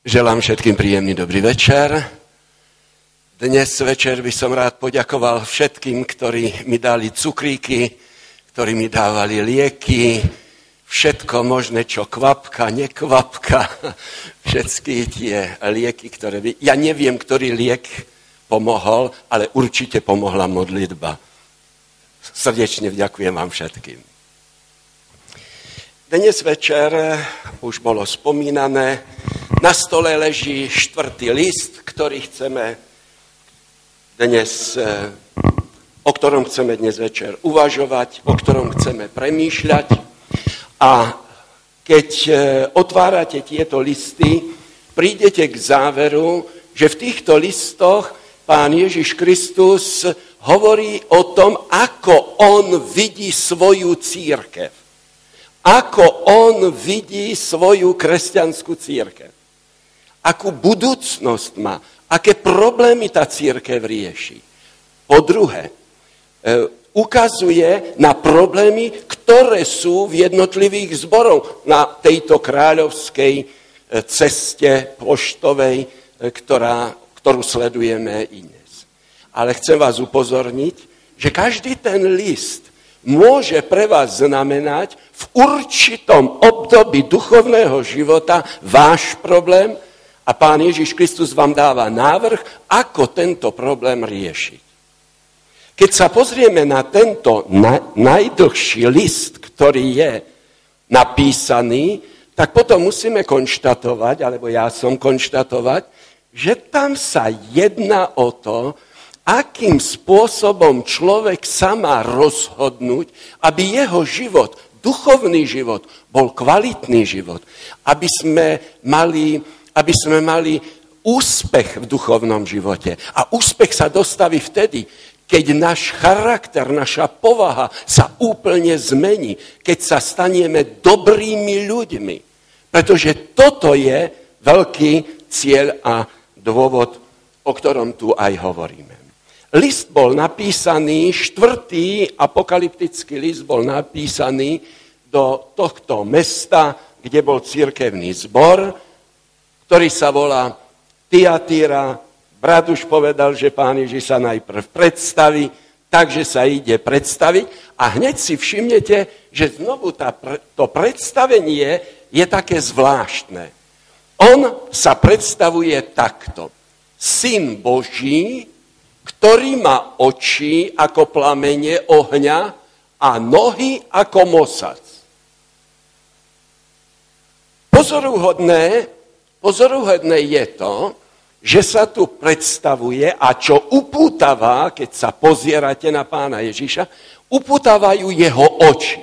Želám všetkým príjemný dobrý večer. Dnes večer by som rád poďakoval všetkým, ktorí mi dali cukríky, ktorí mi dávali lieky, všetko možné, čo kvapka, nekvapka, všetky tie lieky, ktoré by... Ja neviem, ktorý liek pomohol, ale určite pomohla modlitba. Srdečne vďakujem vám všetkým. Dnes večer, už bolo spomínané, na stole leží štvrtý list, ktorý chceme dnes, eh, o ktorom chceme dnes večer uvažovať, o ktorom chceme premýšľať. A keď eh, otvárate tieto listy, prídete k záveru, že v týchto listoch pán Ježiš Kristus hovorí o tom, ako on vidí svoju církev ako on vidí svoju kresťanskú církev. Akú budúcnosť má, aké problémy tá církev rieši. Po druhé, e, ukazuje na problémy, ktoré sú v jednotlivých zboroch na tejto kráľovskej e, ceste poštovej, e, ktorá, ktorú sledujeme i dnes. Ale chcem vás upozorniť, že každý ten list môže pre vás znamenať v určitom období duchovného života váš problém a pán Ježiš Kristus vám dáva návrh, ako tento problém riešiť. Keď sa pozrieme na tento najdlhší list, ktorý je napísaný, tak potom musíme konštatovať, alebo ja som konštatovať, že tam sa jedná o to, akým spôsobom človek sa má rozhodnúť, aby jeho život, duchovný život, bol kvalitný život. Aby sme mali, aby sme mali úspech v duchovnom živote. A úspech sa dostaví vtedy, keď náš charakter, naša povaha sa úplne zmení, keď sa staneme dobrými ľuďmi. Pretože toto je veľký cieľ a dôvod, o ktorom tu aj hovoríme. List bol napísaný, štvrtý apokalyptický list bol napísaný do tohto mesta, kde bol církevný zbor, ktorý sa volá Tiatýra. Brat už povedal, že pán Ježiš sa najprv predstaví, takže sa ide predstaviť a hneď si všimnete, že znovu tá, to predstavenie je také zvláštne. On sa predstavuje takto. Syn Boží, ktorý má oči ako plamene ohňa a nohy ako mosac. Pozoruhodné, pozoruhodné je to, že sa tu predstavuje a čo upútava, keď sa pozierate na pána Ježiša, upútavajú jeho oči.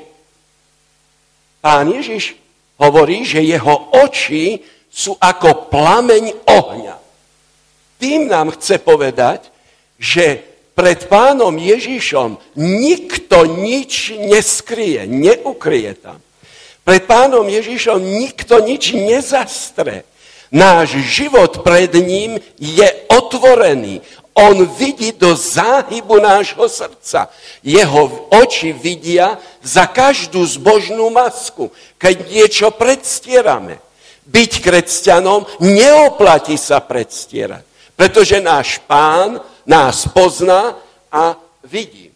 Pán Ježiš hovorí, že jeho oči sú ako plameň ohňa. Tým nám chce povedať, že pred pánom Ježišom nikto nič neskrie, neukrie tam. Pred pánom Ježišom nikto nič nezastre. Náš život pred ním je otvorený. On vidí do záhybu nášho srdca. Jeho oči vidia za každú zbožnú masku, keď niečo predstierame. Byť kresťanom neoplatí sa predstierať, pretože náš pán nás pozná a vidí.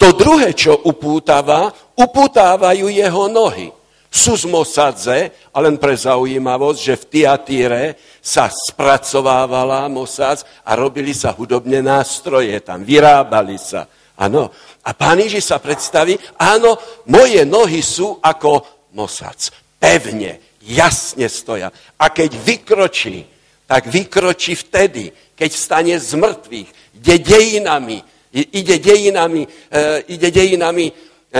To druhé, čo upútava, upútávajú jeho nohy. Sú z Mosadze, a len pre zaujímavosť, že v Tiatíre sa spracovávala Mosadz a robili sa hudobné nástroje tam, vyrábali sa. Áno. A pán Ježiš sa predstaví, áno, moje nohy sú ako Mosadz. Pevne, jasne stoja. A keď vykročí, tak vykročí vtedy, keď stane z mŕtvych, ide dejinami, ide dejinami, e, ide dejinami e,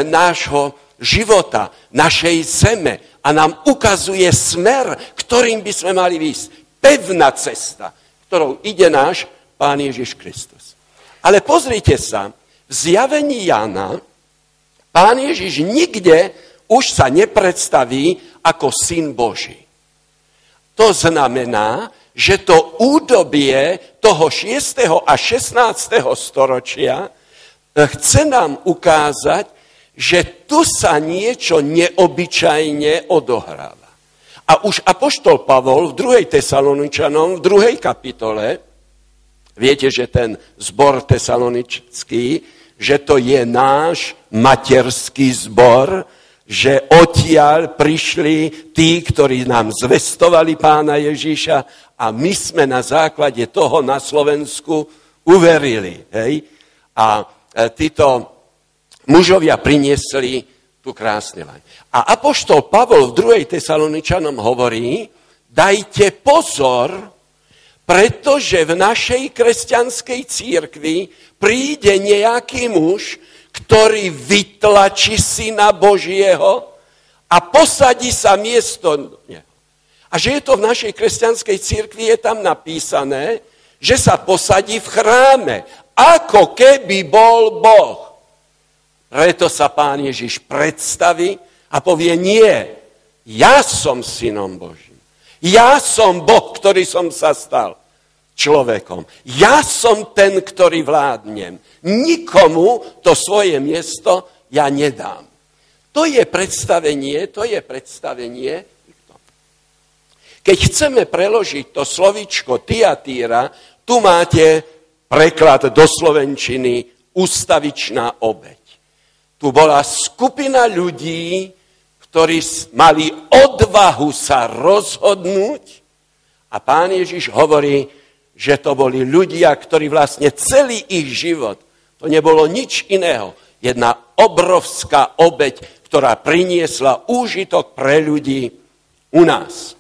nášho života, našej zeme a nám ukazuje smer, ktorým by sme mali výjsť. Pevná cesta, ktorou ide náš Pán Ježiš Kristus. Ale pozrite sa, v zjavení Jana Pán Ježiš nikde už sa nepredstaví ako syn Boží. To znamená, že to údobie toho 6. a 16. storočia eh, chce nám ukázať, že tu sa niečo neobyčajne odohráva. A už Apoštol Pavol v druhej Tesaloničanom, v druhej kapitole, viete, že ten zbor tesalonický, že to je náš materský zbor, že odtiaľ prišli tí, ktorí nám zvestovali pána Ježíša a my sme na základe toho na Slovensku uverili. Hej? A e, títo mužovia priniesli tu krásne laň. A Apoštol Pavol v 2. Tesaloničanom hovorí, dajte pozor, pretože v našej kresťanskej církvi príde nejaký muž, ktorý vytlačí syna Božieho a posadí sa miesto. A že je to v našej kresťanskej církvi, je tam napísané, že sa posadí v chráme, ako keby bol Boh. Preto sa pán Ježiš predstaví a povie, nie, ja som synom Božím. Ja som Boh, ktorý som sa stal človekom. Ja som ten, ktorý vládnem. Nikomu to svoje miesto ja nedám. To je predstavenie, to je predstavenie. Keď chceme preložiť to slovičko tiatíra, tu máte preklad do slovenčiny ustavičná obeď. Tu bola skupina ľudí, ktorí mali odvahu sa rozhodnúť a pán Ježiš hovorí, že to boli ľudia, ktorí vlastne celý ich život, to nebolo nič iného, jedna obrovská obeď, ktorá priniesla úžitok pre ľudí u nás.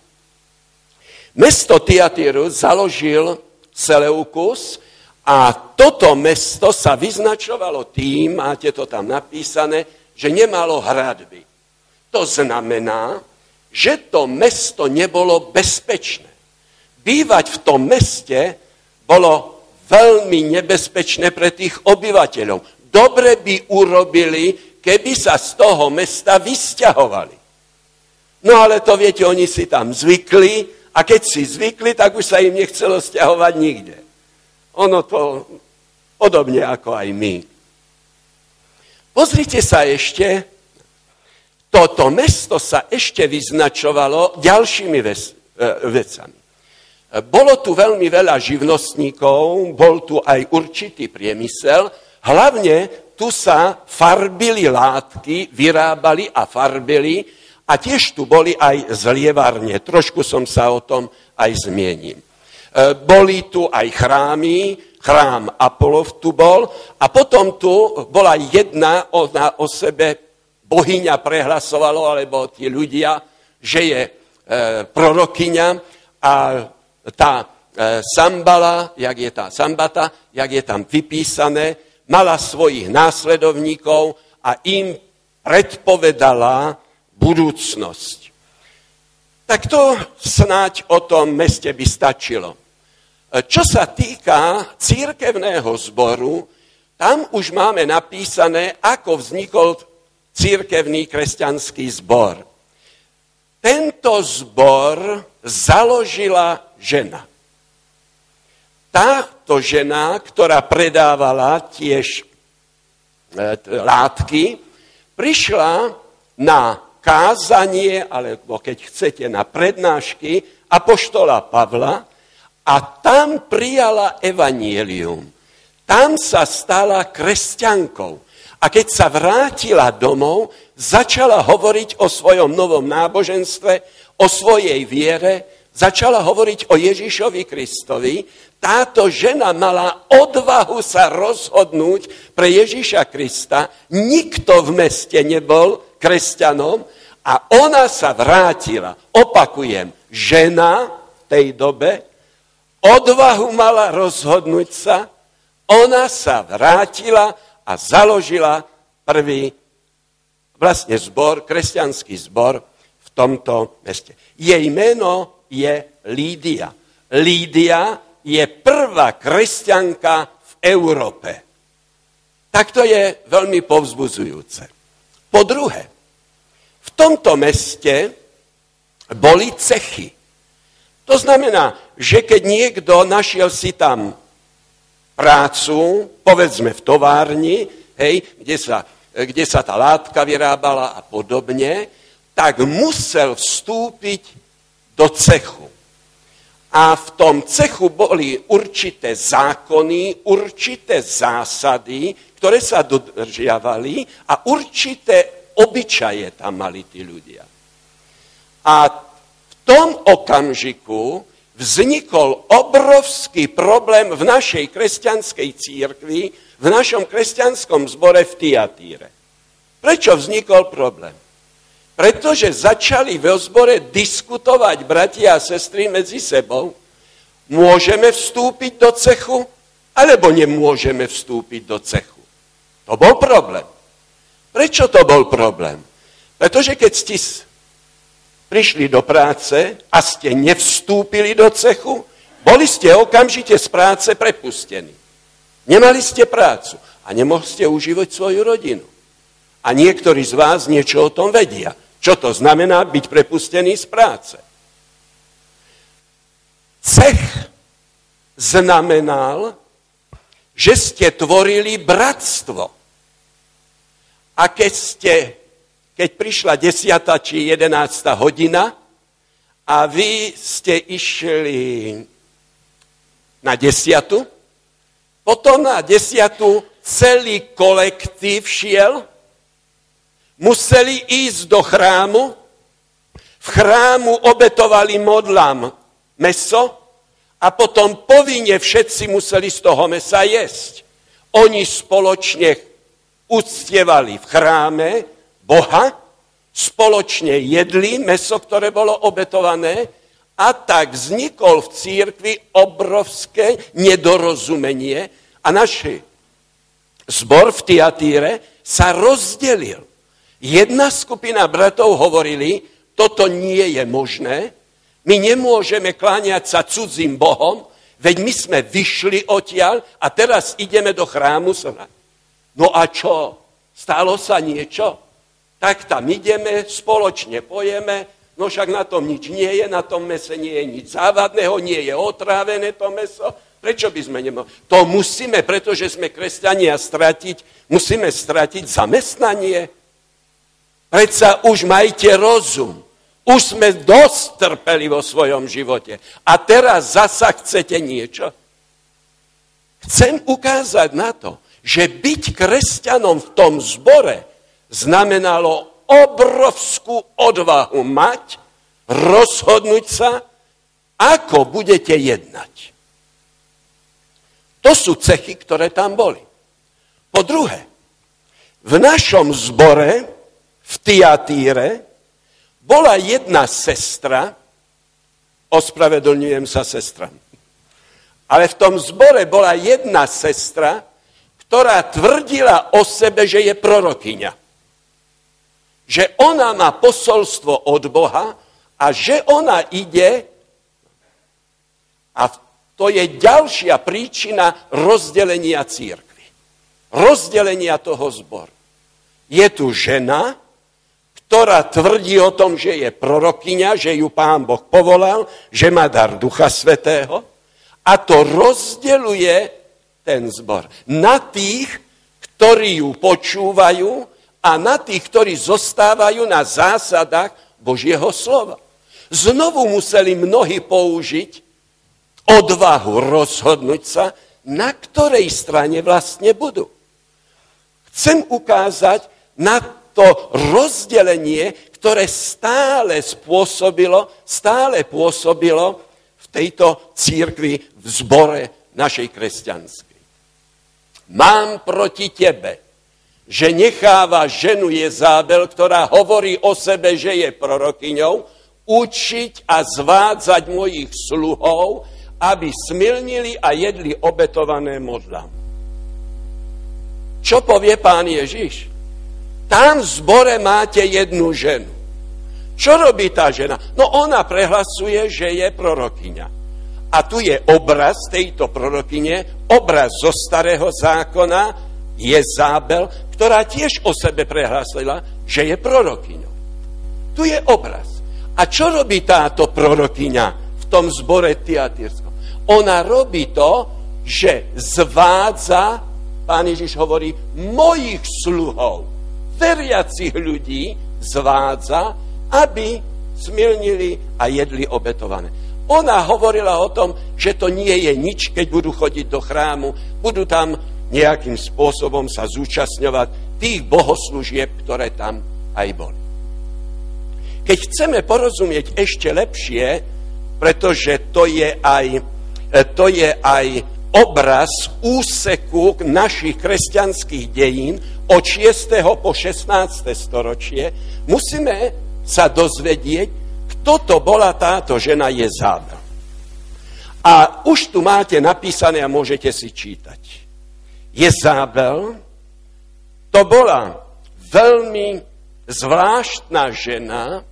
Mesto Tiatyrus založil Seleukus a toto mesto sa vyznačovalo tým, máte to tam napísané, že nemalo hradby. To znamená, že to mesto nebolo bezpečné bývať v tom meste bolo veľmi nebezpečné pre tých obyvateľov. Dobre by urobili, keby sa z toho mesta vysťahovali. No ale to viete, oni si tam zvykli a keď si zvykli, tak už sa im nechcelo stiahovať nikde. Ono to podobne ako aj my. Pozrite sa ešte, toto mesto sa ešte vyznačovalo ďalšími e, vecami. Bolo tu veľmi veľa živnostníkov, bol tu aj určitý priemysel, hlavne tu sa farbili látky, vyrábali a farbili. A tiež tu boli aj zlievárne. Trošku som sa o tom aj zmiením. E, boli tu aj chrámy, chrám Apolov tu bol. A potom tu bola jedna, ona o sebe bohyňa prehlasovalo, alebo tí ľudia, že je e, prorokyňa. A tá e, sambala, jak je tá sambata, jak je tam vypísané, mala svojich následovníkov a im predpovedala budúcnosť. Tak to snáď o tom meste by stačilo. E, čo sa týka církevného zboru, tam už máme napísané, ako vznikol církevný kresťanský zbor. Tento zbor založila žena. Táto žena, ktorá predávala tiež e, látky, prišla na kázanie, alebo keď chcete, na prednášky Apoštola Pavla a tam prijala evanielium. Tam sa stala kresťankou. A keď sa vrátila domov, začala hovoriť o svojom novom náboženstve, o svojej viere, začala hovoriť o Ježišovi Kristovi, táto žena mala odvahu sa rozhodnúť pre Ježiša Krista, nikto v meste nebol kresťanom a ona sa vrátila. Opakujem, žena v tej dobe odvahu mala rozhodnúť sa, ona sa vrátila a založila prvý vlastne zbor, kresťanský zbor v tomto meste. Jej meno je Lídia. Lídia je prvá kresťanka v Európe. Tak to je veľmi povzbudzujúce. Po druhé, v tomto meste boli cechy. To znamená, že keď niekto našiel si tam prácu, povedzme v továrni, hej, kde, sa, kde sa tá látka vyrábala a podobne, tak musel vstúpiť do cechu. A v tom cechu boli určité zákony, určité zásady, ktoré sa dodržiavali a určité obyčaje tam mali tí ľudia. A v tom okamžiku vznikol obrovský problém v našej kresťanskej církvi, v našom kresťanskom zbore v Tiatíre. Prečo vznikol problém? Pretože začali v zbore diskutovať bratia a sestry medzi sebou, môžeme vstúpiť do cechu, alebo nemôžeme vstúpiť do cechu. To bol problém. Prečo to bol problém? Pretože keď ste prišli do práce a ste nevstúpili do cechu, boli ste okamžite z práce prepustení. Nemali ste prácu a nemohli ste užívať svoju rodinu. A niektorí z vás niečo o tom vedia. Čo to znamená byť prepustený z práce? Cech znamenal, že ste tvorili bratstvo. A keď ste, keď prišla 10. či 11. hodina a vy ste išli na desiatu, potom na desiatu celý kolektív šiel museli ísť do chrámu, v chrámu obetovali modlám meso a potom povinne všetci museli z toho mesa jesť. Oni spoločne uctievali v chráme Boha, spoločne jedli meso, ktoré bolo obetované a tak vznikol v církvi obrovské nedorozumenie a náš zbor v Tiatíre sa rozdelil. Jedna skupina bratov hovorili, toto nie je možné, my nemôžeme kláňať sa cudzím Bohom, veď my sme vyšli odtiaľ a teraz ideme do chrámu slna. No a čo? Stalo sa niečo? Tak tam ideme, spoločne pojeme, no však na tom nič nie je, na tom mese nie je nič závadného, nie je otrávené to meso, Prečo by sme nemohli? To musíme, pretože sme kresťania stratiť, musíme stratiť zamestnanie. Predsa už majte rozum. Už sme dosť trpeli vo svojom živote. A teraz zasa chcete niečo? Chcem ukázať na to, že byť kresťanom v tom zbore znamenalo obrovskú odvahu mať, rozhodnúť sa, ako budete jednať. To sú cechy, ktoré tam boli. Po druhé, v našom zbore v Tiatíre bola jedna sestra, ospravedlňujem sa sestram, ale v tom zbore bola jedna sestra, ktorá tvrdila o sebe, že je prorokyňa. Že ona má posolstvo od Boha a že ona ide a to je ďalšia príčina rozdelenia církvy. Rozdelenia toho zboru je tu žena, ktorá tvrdí o tom, že je prorokyňa, že ju pán Boh povolal, že má dar Ducha Svetého a to rozdeluje ten zbor na tých, ktorí ju počúvajú a na tých, ktorí zostávajú na zásadách Božieho slova. Znovu museli mnohí použiť odvahu rozhodnúť sa, na ktorej strane vlastne budú. Chcem ukázať na to rozdelenie, ktoré stále spôsobilo, stále pôsobilo v tejto církvi, v zbore našej kresťanskej. Mám proti tebe, že necháva ženu Jezábel, ktorá hovorí o sebe, že je prorokyňou, učiť a zvádzať mojich sluhov, aby smilnili a jedli obetované modlám. Čo povie pán Ježiš? Tam v zbore máte jednu ženu. Čo robí tá žena? No ona prehlasuje, že je prorokyňa. A tu je obraz tejto prorokyne, obraz zo starého zákona, je Zábel, ktorá tiež o sebe prehlasila, že je prorokyňou. Tu je obraz. A čo robí táto prorokyňa v tom zbore Tiatírskom? Ona robí to, že zvádza, pán Ježiš hovorí, mojich sluhov, veriacich ľudí zvádza, aby smilnili a jedli obetované. Ona hovorila o tom, že to nie je nič, keď budú chodiť do chrámu, budú tam nejakým spôsobom sa zúčastňovať tých bohoslúžieb, ktoré tam aj boli. Keď chceme porozumieť ešte lepšie, pretože to je aj, to je aj obraz úseku našich kresťanských dejín od 6. po 16. storočie, musíme sa dozvedieť, kto to bola táto žena Jezábel. A už tu máte napísané a môžete si čítať. Jezábel to bola veľmi zvláštna žena,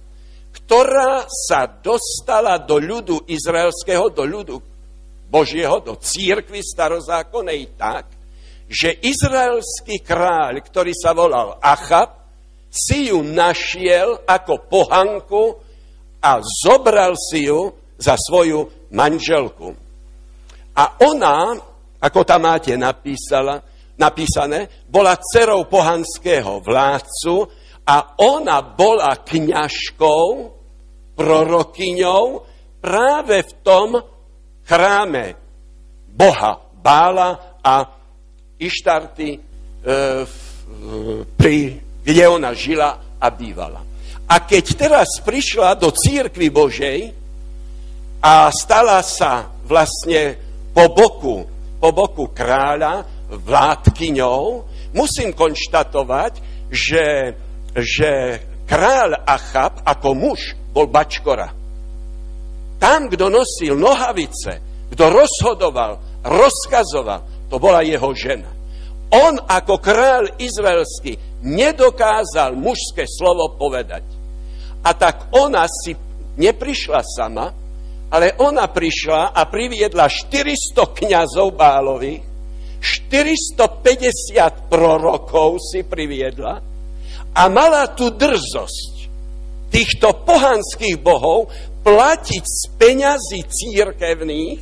ktorá sa dostala do ľudu izraelského, do ľudu Božieho, do církvy starozákonej tak, že izraelský kráľ, ktorý sa volal Achab, si ju našiel ako pohanku a zobral si ju za svoju manželku. A ona, ako tam máte napísala, napísané, bola dcerou pohanského vládcu a ona bola kňažkou, prorokyňou práve v tom chráme Boha Bála a Ištarty, e, pri, kde ona žila a bývala. A keď teraz prišla do církvy Božej a stala sa vlastne po boku, po boku kráľa, vládkyňou, musím konštatovať, že, že kráľ Achab ako muž bol bačkora. Tam, kto nosil nohavice, kto rozhodoval, rozkazoval, to bola jeho žena. On ako kráľ izraelský nedokázal mužské slovo povedať. A tak ona si neprišla sama, ale ona prišla a priviedla 400 kňazov bálových, 450 prorokov si priviedla a mala tu drzosť týchto pohanských bohov platiť z peňazí církevných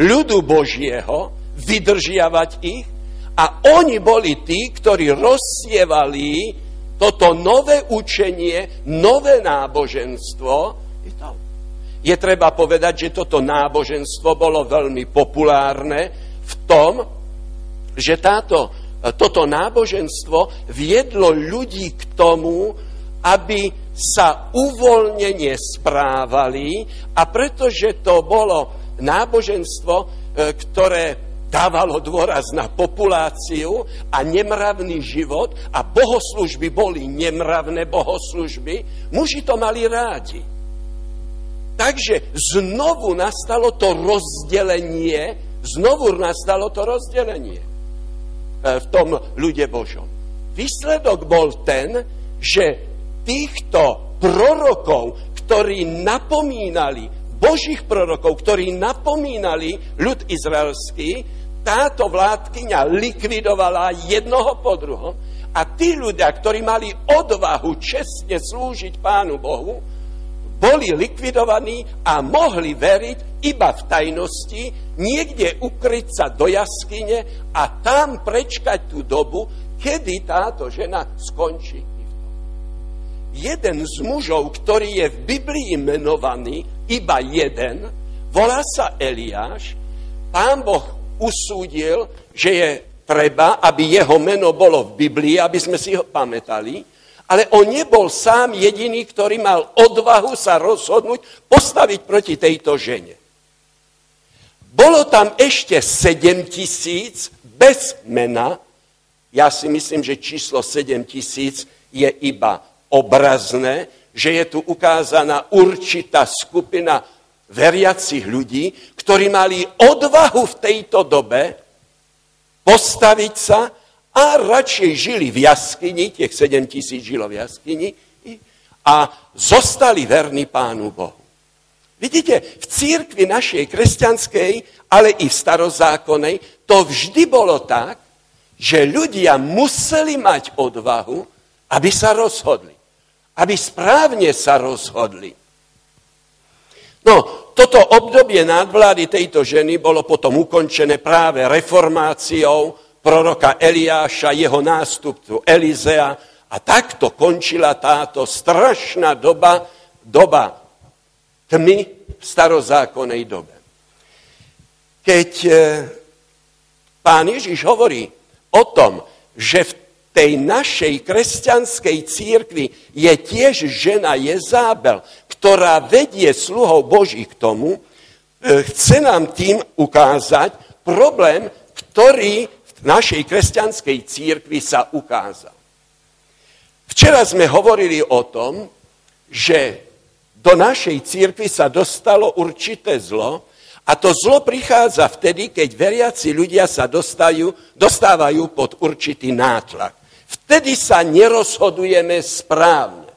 ľudu Božieho, vydržiavať ich a oni boli tí, ktorí rozsievali toto nové učenie, nové náboženstvo. Je treba povedať, že toto náboženstvo bolo veľmi populárne v tom, že táto, toto náboženstvo viedlo ľudí k tomu, aby sa uvoľnenie správali a pretože to bolo náboženstvo, e, ktoré dávalo dôraz na populáciu a nemravný život a bohoslužby boli nemravné bohoslužby, muži to mali rádi. Takže znovu nastalo to rozdelenie, znovu nastalo to rozdelenie e, v tom ľude Božom. Výsledok bol ten, že týchto prorokov, ktorí napomínali, božích prorokov, ktorí napomínali ľud izraelský, táto vládkyňa likvidovala jednoho po druhom a tí ľudia, ktorí mali odvahu čestne slúžiť Pánu Bohu, boli likvidovaní a mohli veriť iba v tajnosti, niekde ukryť sa do jaskyne a tam prečkať tú dobu, kedy táto žena skončí jeden z mužov, ktorý je v Biblii menovaný, iba jeden, volá sa Eliáš, pán Boh usúdil, že je treba, aby jeho meno bolo v Biblii, aby sme si ho pamätali, ale on nebol sám jediný, ktorý mal odvahu sa rozhodnúť postaviť proti tejto žene. Bolo tam ešte 7 tisíc bez mena. Ja si myslím, že číslo 7 tisíc je iba obrazné, že je tu ukázaná určitá skupina veriacich ľudí, ktorí mali odvahu v tejto dobe postaviť sa a radšej žili v jaskyni, tých 7 tisíc žilo v jaskyni, a zostali verní Pánu Bohu. Vidíte, v církvi našej kresťanskej, ale i v starozákonej, to vždy bolo tak, že ľudia museli mať odvahu, aby sa rozhodli aby správne sa rozhodli. No, toto obdobie nadvlády tejto ženy bolo potom ukončené práve reformáciou proroka Eliáša, jeho nástupcu Elizea a takto končila táto strašná doba doba tmy v starozákonnej dobe. Keď e, pán Ježiš hovorí o tom, že v tej našej kresťanskej církvi je tiež žena Jezábel, ktorá vedie sluhov Boží k tomu, e, chce nám tým ukázať problém, ktorý v našej kresťanskej církvi sa ukázal. Včera sme hovorili o tom, že do našej církvy sa dostalo určité zlo a to zlo prichádza vtedy, keď veriaci ľudia sa dostajú, dostávajú pod určitý nátlak. Vtedy sa nerozhodujeme správne.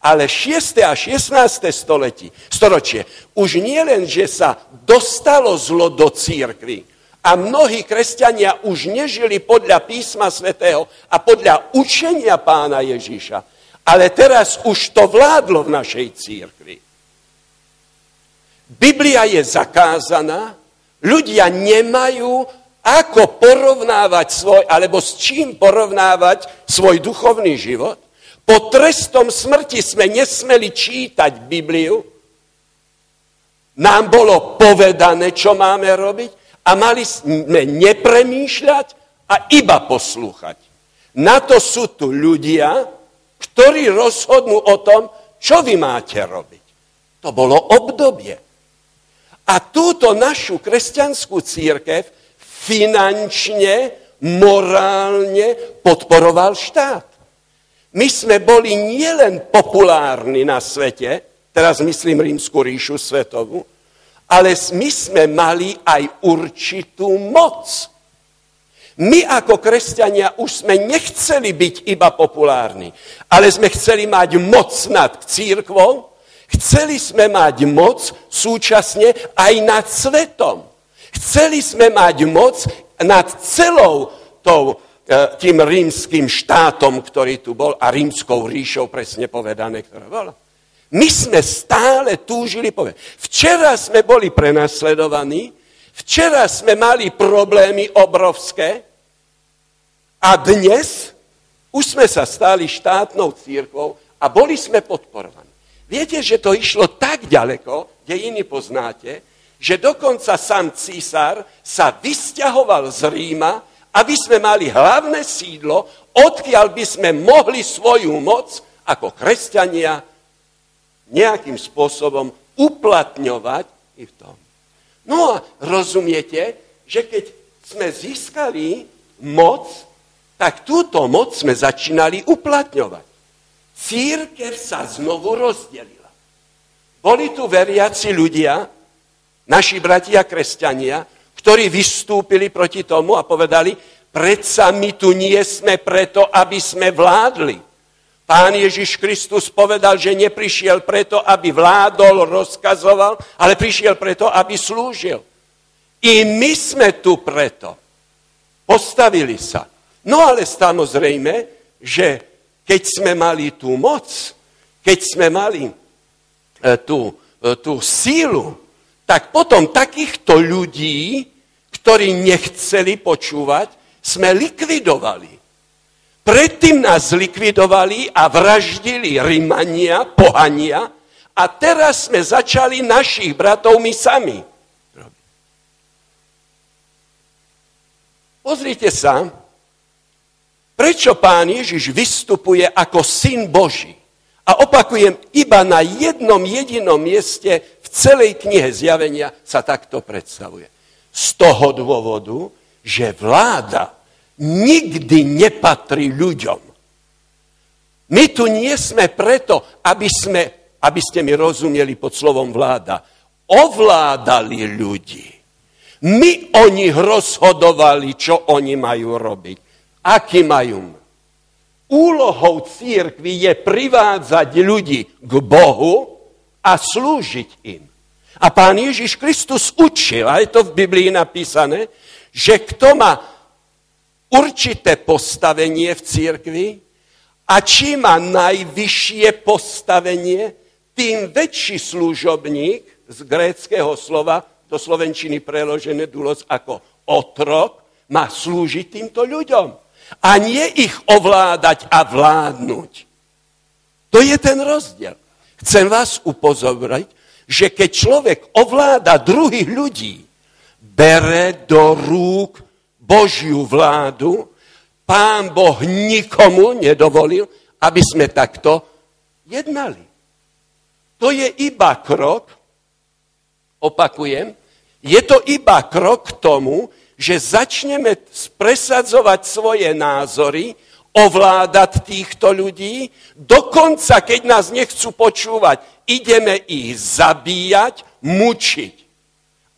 Ale 6. a 16. Století, storočie už nie len, že sa dostalo zlo do církvy a mnohí kresťania už nežili podľa písma svätého a podľa učenia pána Ježíša, ale teraz už to vládlo v našej církvi. Biblia je zakázaná, ľudia nemajú ako porovnávať svoj, alebo s čím porovnávať svoj duchovný život. Po trestom smrti sme nesmeli čítať Bibliu, nám bolo povedané, čo máme robiť a mali sme nepremýšľať a iba poslúchať. Na to sú tu ľudia, ktorí rozhodnú o tom, čo vy máte robiť. To bolo obdobie. A túto našu kresťanskú církev finančne, morálne podporoval štát. My sme boli nielen populárni na svete, teraz myslím rímsku ríšu svetovú, ale my sme mali aj určitú moc. My ako kresťania už sme nechceli byť iba populárni, ale sme chceli mať moc nad církvou, chceli sme mať moc súčasne aj nad svetom. Chceli sme mať moc nad celou tou, e, tým rímským štátom, ktorý tu bol, a rímskou ríšou, presne povedané, ktorá bola. My sme stále túžili povedať. Včera sme boli prenasledovaní, Včera sme mali problémy obrovské a dnes už sme sa stali štátnou církvou a boli sme podporovaní. Viete, že to išlo tak ďaleko, dejiny poznáte, že dokonca sám císar sa vysťahoval z Ríma, aby sme mali hlavné sídlo, odkiaľ by sme mohli svoju moc ako kresťania nejakým spôsobom uplatňovať i v tom. No a rozumiete, že keď sme získali moc, tak túto moc sme začínali uplatňovať. Církev sa znovu rozdelila. Boli tu veriaci ľudia, naši bratia kresťania, ktorí vystúpili proti tomu a povedali, predsa my tu nie sme preto, aby sme vládli. Pán Ježiš Kristus povedal, že neprišiel preto, aby vládol, rozkazoval, ale prišiel preto, aby slúžil. I my sme tu preto. Postavili sa. No ale samozrejme, že keď sme mali tú moc, keď sme mali e, tú, e, tú sílu, tak potom takýchto ľudí, ktorí nechceli počúvať, sme likvidovali. Predtým nás likvidovali a vraždili Rimania, pohania a teraz sme začali našich bratov my sami. Pozrite sa, prečo pán Ježiš vystupuje ako syn Boží. A opakujem, iba na jednom jedinom mieste celej knihe zjavenia sa takto predstavuje. Z toho dôvodu, že vláda nikdy nepatrí ľuďom. My tu nie sme preto, aby, sme, aby ste mi rozumeli pod slovom vláda. Ovládali ľudí. My o nich rozhodovali, čo oni majú robiť. Aký majú. Úlohou církvy je privádzať ľudí k Bohu a slúžiť im. A pán Ježiš Kristus učil, a je to v Biblii napísané, že kto má určité postavenie v církvi a čím má najvyššie postavenie, tým väčší služobník z gréckého slova, do slovenčiny preložené dulos ako otrok, má slúžiť týmto ľuďom. A nie ich ovládať a vládnuť. To je ten rozdiel. Chcem vás upozorniť, že keď človek ovláda druhých ľudí, bere do rúk Božiu vládu, pán Boh nikomu nedovolil, aby sme takto jednali. To je iba krok, opakujem, je to iba krok k tomu, že začneme presadzovať svoje názory, ovládať týchto ľudí, dokonca keď nás nechcú počúvať, ideme ich zabíjať, mučiť.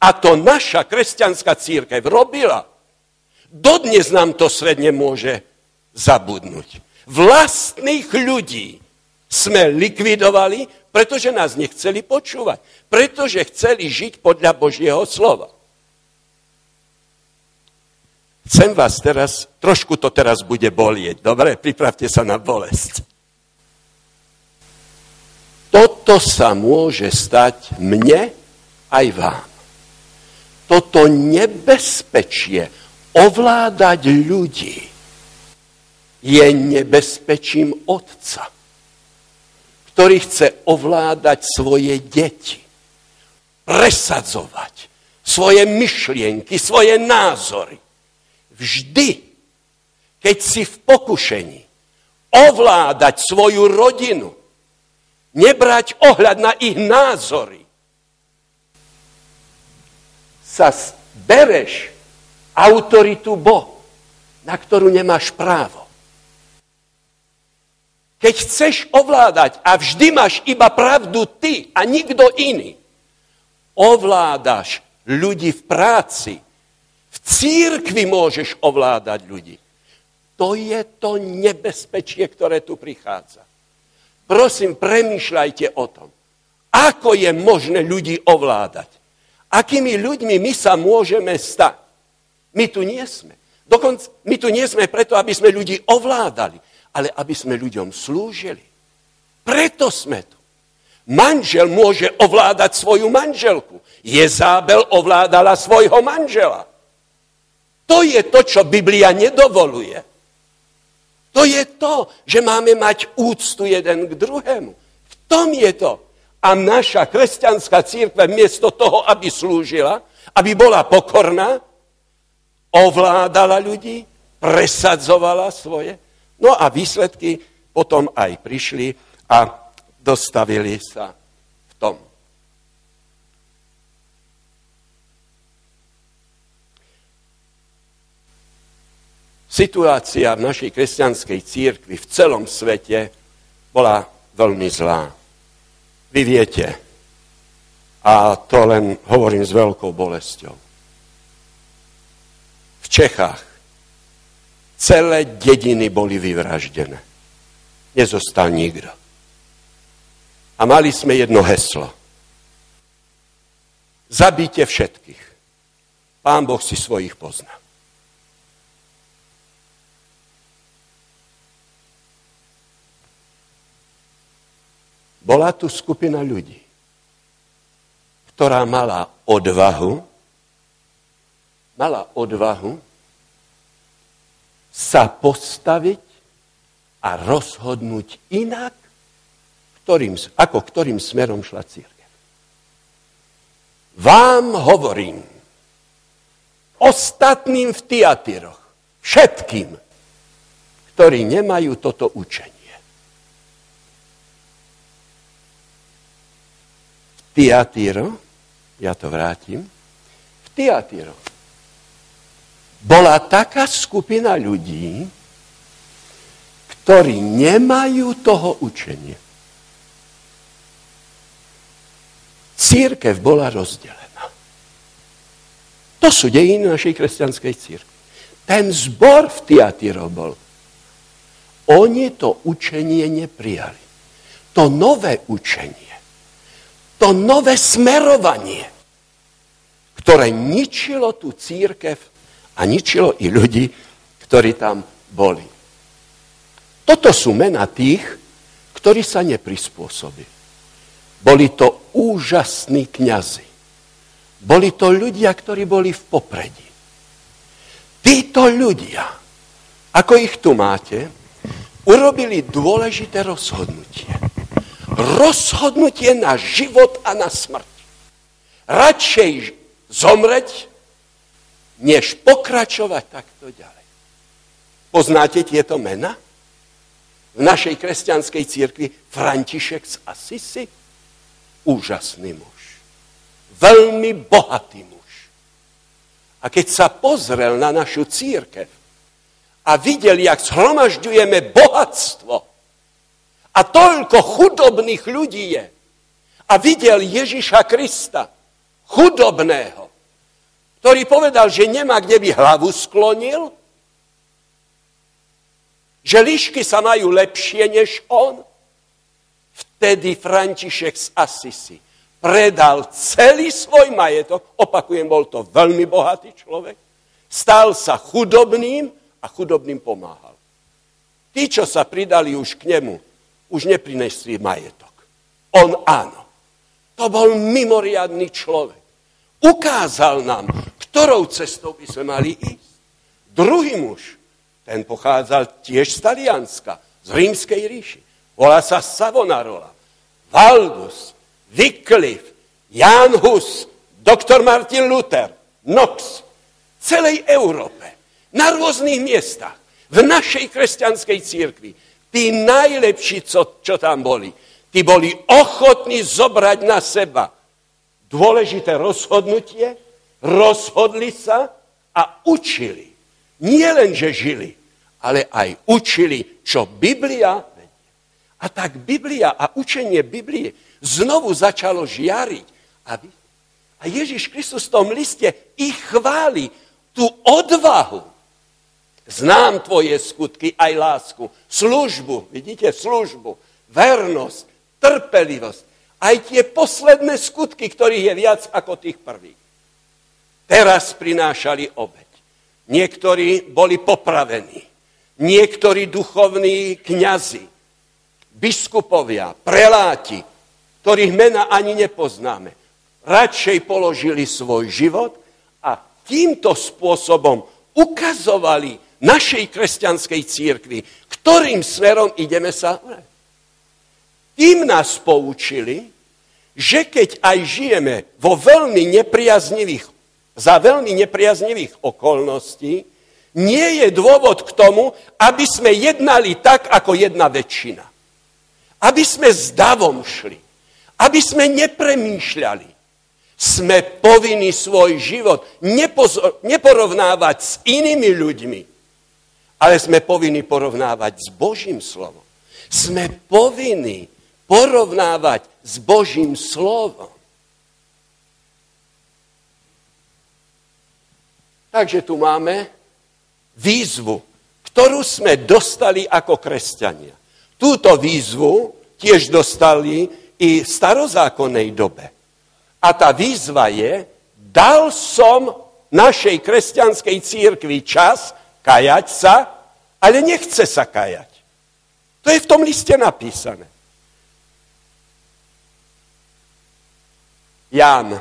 A to naša kresťanská církev robila. Dodnes nám to svet nemôže zabudnúť. Vlastných ľudí sme likvidovali, pretože nás nechceli počúvať. Pretože chceli žiť podľa Božieho slova. Chcem vás teraz, trošku to teraz bude bolieť. Dobre, pripravte sa na bolesť. Toto sa môže stať mne aj vám. Toto nebezpečie ovládať ľudí je nebezpečím otca ktorý chce ovládať svoje deti, presadzovať svoje myšlienky, svoje názory. Vždy, keď si v pokušení ovládať svoju rodinu, nebrať ohľad na ich názory, sa bereš autoritu Bohu, na ktorú nemáš právo. Keď chceš ovládať a vždy máš iba pravdu ty a nikto iný, ovládaš ľudí v práci, církvi môžeš ovládať ľudí. To je to nebezpečie, ktoré tu prichádza. Prosím, premýšľajte o tom. Ako je možné ľudí ovládať? Akými ľuďmi my sa môžeme stať? My tu nie sme. Dokonca my tu nie sme preto, aby sme ľudí ovládali ale aby sme ľuďom slúžili. Preto sme tu. Manžel môže ovládať svoju manželku. Jezábel ovládala svojho manžela. To je to, čo Biblia nedovoluje. To je to, že máme mať úctu jeden k druhému. V tom je to. A naša kresťanská církve miesto toho, aby slúžila, aby bola pokorná, ovládala ľudí, presadzovala svoje, No a výsledky potom aj prišli a dostavili sa v tom. Situácia v našej kresťanskej církvi v celom svete bola veľmi zlá. Vy viete, a to len hovorím s veľkou bolesťou. V Čechách Celé dediny boli vyvraždené. Nezostal nikto. A mali sme jedno heslo. Zabíte všetkých. Pán Boh si svojich pozná. Bola tu skupina ľudí, ktorá mala odvahu, mala odvahu sa postaviť a rozhodnúť inak, ktorým, ako ktorým smerom šla církev. Vám hovorím, ostatným v Tiatyroch, všetkým, ktorí nemajú toto učenie. V Tiatyro, ja to vrátim, v Tiatyro bola taká skupina ľudí, ktorí nemajú toho učenia. Církev bola rozdelená. To sú dejiny našej kresťanskej církve. Ten zbor v Tiatyro bol. Oni to učenie neprijali. To nové učenie, to nové smerovanie, ktoré ničilo tú církev a ničilo i ľudí, ktorí tam boli. Toto sú mena tých, ktorí sa neprispôsobili. Boli to úžasní kňazi. Boli to ľudia, ktorí boli v popredí. Títo ľudia, ako ich tu máte, urobili dôležité rozhodnutie. Rozhodnutie na život a na smrť. Radšej zomreť, než pokračovať takto ďalej. Poznáte tieto mena? V našej kresťanskej církvi František z Asisi, úžasný muž. Veľmi bohatý muž. A keď sa pozrel na našu církev a videl, jak zhromažďujeme bohatstvo a toľko chudobných ľudí je, a videl Ježiša Krista, chudobného, ktorý povedal, že nemá kde by hlavu sklonil, že lišky sa majú lepšie než on, vtedy František z Asisi predal celý svoj majetok, opakujem, bol to veľmi bohatý človek, stal sa chudobným a chudobným pomáhal. Tí, čo sa pridali už k nemu, už neprinesli majetok. On áno. To bol mimoriadný človek. Ukázal nám, ktorou cestou by sme mali ísť. Druhý muž, ten pochádzal tiež z Talianska, z rímskej ríši. Volá sa Savonarola, Valdus, Wycliffe, Jan Hus, doktor Martin Luther, Knox, celej Európe, na rôznych miestach, v našej kresťanskej církvi, tí najlepší, čo, čo tam boli, tí boli ochotní zobrať na seba dôležité rozhodnutie, rozhodli sa a učili. Nie len, že žili, ale aj učili, čo Biblia vedie. A tak Biblia a učenie Biblie znovu začalo žiariť. A, a Ježiš Kristus v tom liste ich chváli, tú odvahu. Znám tvoje skutky, aj lásku, službu, vidíte, službu, vernosť, trpelivosť, aj tie posledné skutky, ktorých je viac ako tých prvých. Teraz prinášali obeď. Niektorí boli popravení. Niektorí duchovní kňazi, biskupovia, preláti, ktorých mena ani nepoznáme, radšej položili svoj život a týmto spôsobom ukazovali našej kresťanskej církvi, ktorým smerom ideme sa tým nás poučili, že keď aj žijeme vo veľmi nepriaznivých, za veľmi nepriaznivých okolností, nie je dôvod k tomu, aby sme jednali tak, ako jedna väčšina. Aby sme s davom šli. Aby sme nepremýšľali. Sme povinni svoj život neporovnávať s inými ľuďmi, ale sme povinni porovnávať s Božím slovom. Sme povinni porovnávať s Božím slovom. Takže tu máme výzvu, ktorú sme dostali ako kresťania. Túto výzvu tiež dostali i v starozákonnej dobe. A tá výzva je, dal som našej kresťanskej církvi čas kajať sa, ale nechce sa kajať. To je v tom liste napísané. Ján,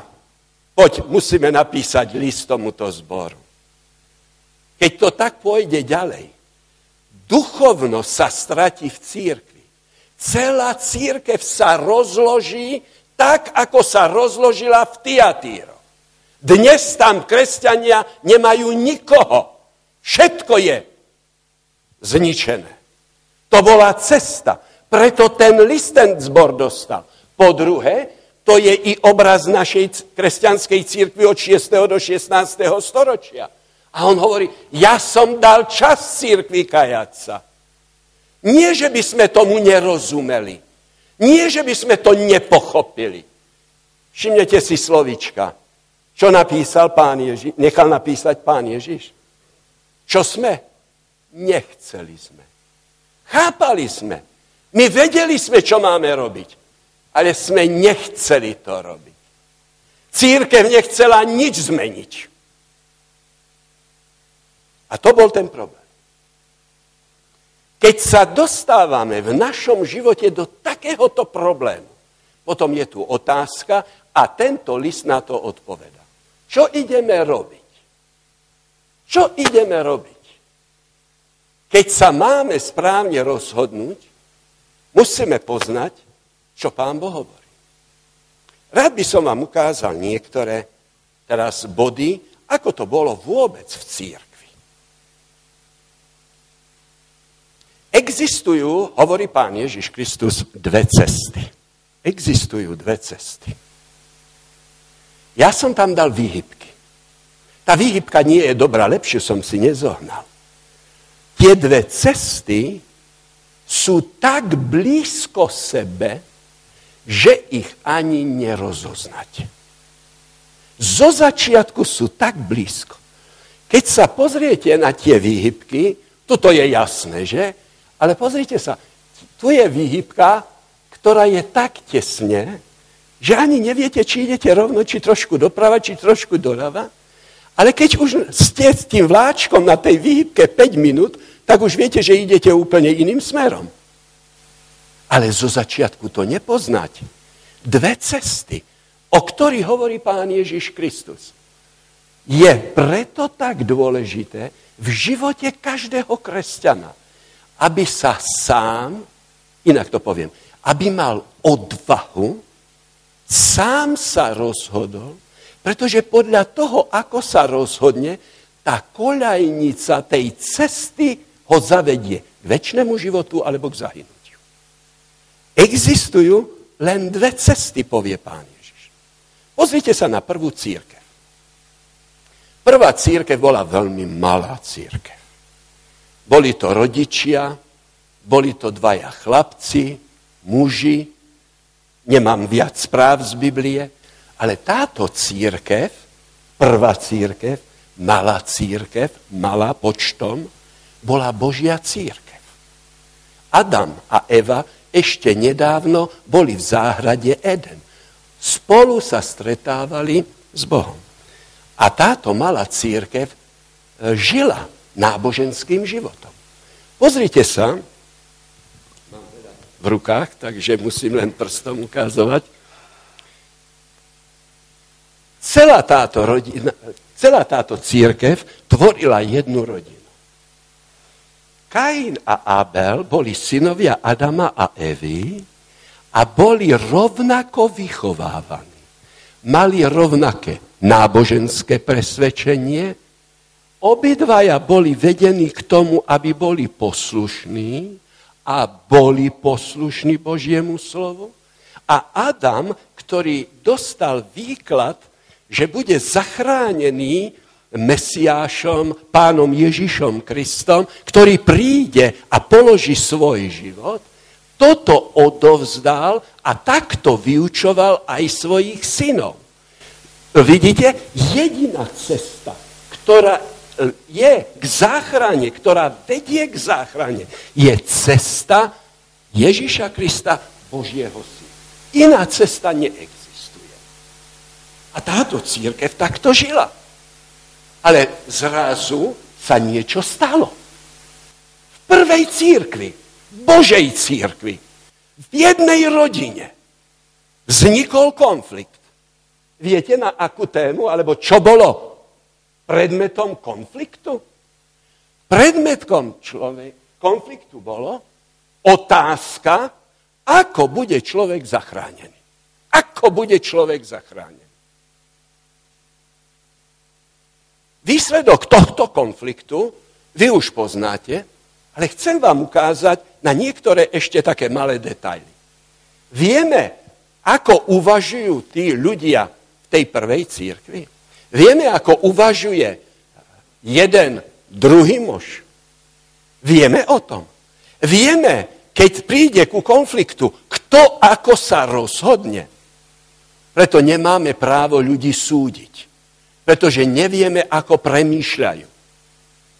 poď, musíme napísať list tomuto zboru. Keď to tak pôjde ďalej, duchovno sa stratí v církvi. Celá církev sa rozloží tak, ako sa rozložila v Tiatíro. Dnes tam kresťania nemajú nikoho. Všetko je zničené. To bola cesta. Preto ten list ten zbor dostal. Po druhé, to je i obraz našej kresťanskej církvy od 6. do 16. storočia. A on hovorí, ja som dal čas církvi kajať sa. Nie, že by sme tomu nerozumeli. Nie, že by sme to nepochopili. Všimnete si slovička. Čo napísal pán Ježiš? Nechal napísať pán Ježiš. Čo sme? Nechceli sme. Chápali sme. My vedeli sme, čo máme robiť ale sme nechceli to robiť. Církev nechcela nič zmeniť. A to bol ten problém. Keď sa dostávame v našom živote do takéhoto problému, potom je tu otázka a tento list na to odpoveda. Čo ideme robiť? Čo ideme robiť? Keď sa máme správne rozhodnúť, musíme poznať, čo pán Boh hovorí. Rád by som vám ukázal niektoré teraz body, ako to bolo vôbec v církvi. Existujú, hovorí pán Ježiš Kristus, dve cesty. Existujú dve cesty. Ja som tam dal výhybky. Tá výhybka nie je dobrá, lepšie som si nezohnal. Tie dve cesty sú tak blízko sebe, že ich ani nerozoznať. Zo začiatku sú tak blízko. Keď sa pozriete na tie výhybky, toto je jasné, že? Ale pozrite sa, tu je výhybka, ktorá je tak tesne, že ani neviete, či idete rovno, či trošku doprava, či trošku doľava. Ale keď už ste s tým vláčkom na tej výhybke 5 minút, tak už viete, že idete úplne iným smerom. Ale zo začiatku to nepoznáte. Dve cesty, o ktorých hovorí pán Ježiš Kristus. Je preto tak dôležité v živote každého kresťana, aby sa sám, inak to poviem, aby mal odvahu, sám sa rozhodol, pretože podľa toho, ako sa rozhodne, tá koľajnica tej cesty ho zavedie k väčšnému životu alebo k zahynu. Existujú len dve cesty, povie pán Ježiš. Pozrite sa na prvú církev. Prvá církev bola veľmi malá církev. Boli to rodičia, boli to dvaja chlapci, muži, nemám viac správ z Biblie, ale táto církev, prvá církev, malá církev, malá počtom, bola Božia církev. Adam a Eva ešte nedávno boli v záhrade Eden. Spolu sa stretávali s Bohom. A táto malá církev e, žila náboženským životom. Pozrite sa, mám v rukách, takže musím len prstom ukázovať. Celá táto, rodina, celá táto církev tvorila jednu rodinu. Kain a Abel boli synovia Adama a Evy a boli rovnako vychovávaní. Mali rovnaké náboženské presvedčenie, obidvaja boli vedení k tomu, aby boli poslušní a boli poslušní Božiemu slovu. A Adam, ktorý dostal výklad, že bude zachránený Mesiášom, pánom Ježišom Kristom, ktorý príde a položí svoj život, toto odovzdal a takto vyučoval aj svojich synov. Vidíte, jediná cesta, ktorá je k záchrane, ktorá vedie k záchrane, je cesta Ježiša Krista, Božieho syna. Iná cesta neexistuje. A táto církev takto žila. Ale zrazu sa niečo stalo. V prvej církvi, Božej církvi, v jednej rodine vznikol konflikt. Viete na akú tému, alebo čo bolo predmetom konfliktu? Predmetkom človek, konfliktu bolo otázka, ako bude človek zachránený. Ako bude človek zachránený. Výsledok tohto konfliktu vy už poznáte, ale chcem vám ukázať na niektoré ešte také malé detaily. Vieme, ako uvažujú tí ľudia v tej prvej církvi? Vieme, ako uvažuje jeden druhý muž? Vieme o tom. Vieme, keď príde ku konfliktu, kto ako sa rozhodne. Preto nemáme právo ľudí súdiť pretože nevieme, ako premýšľajú.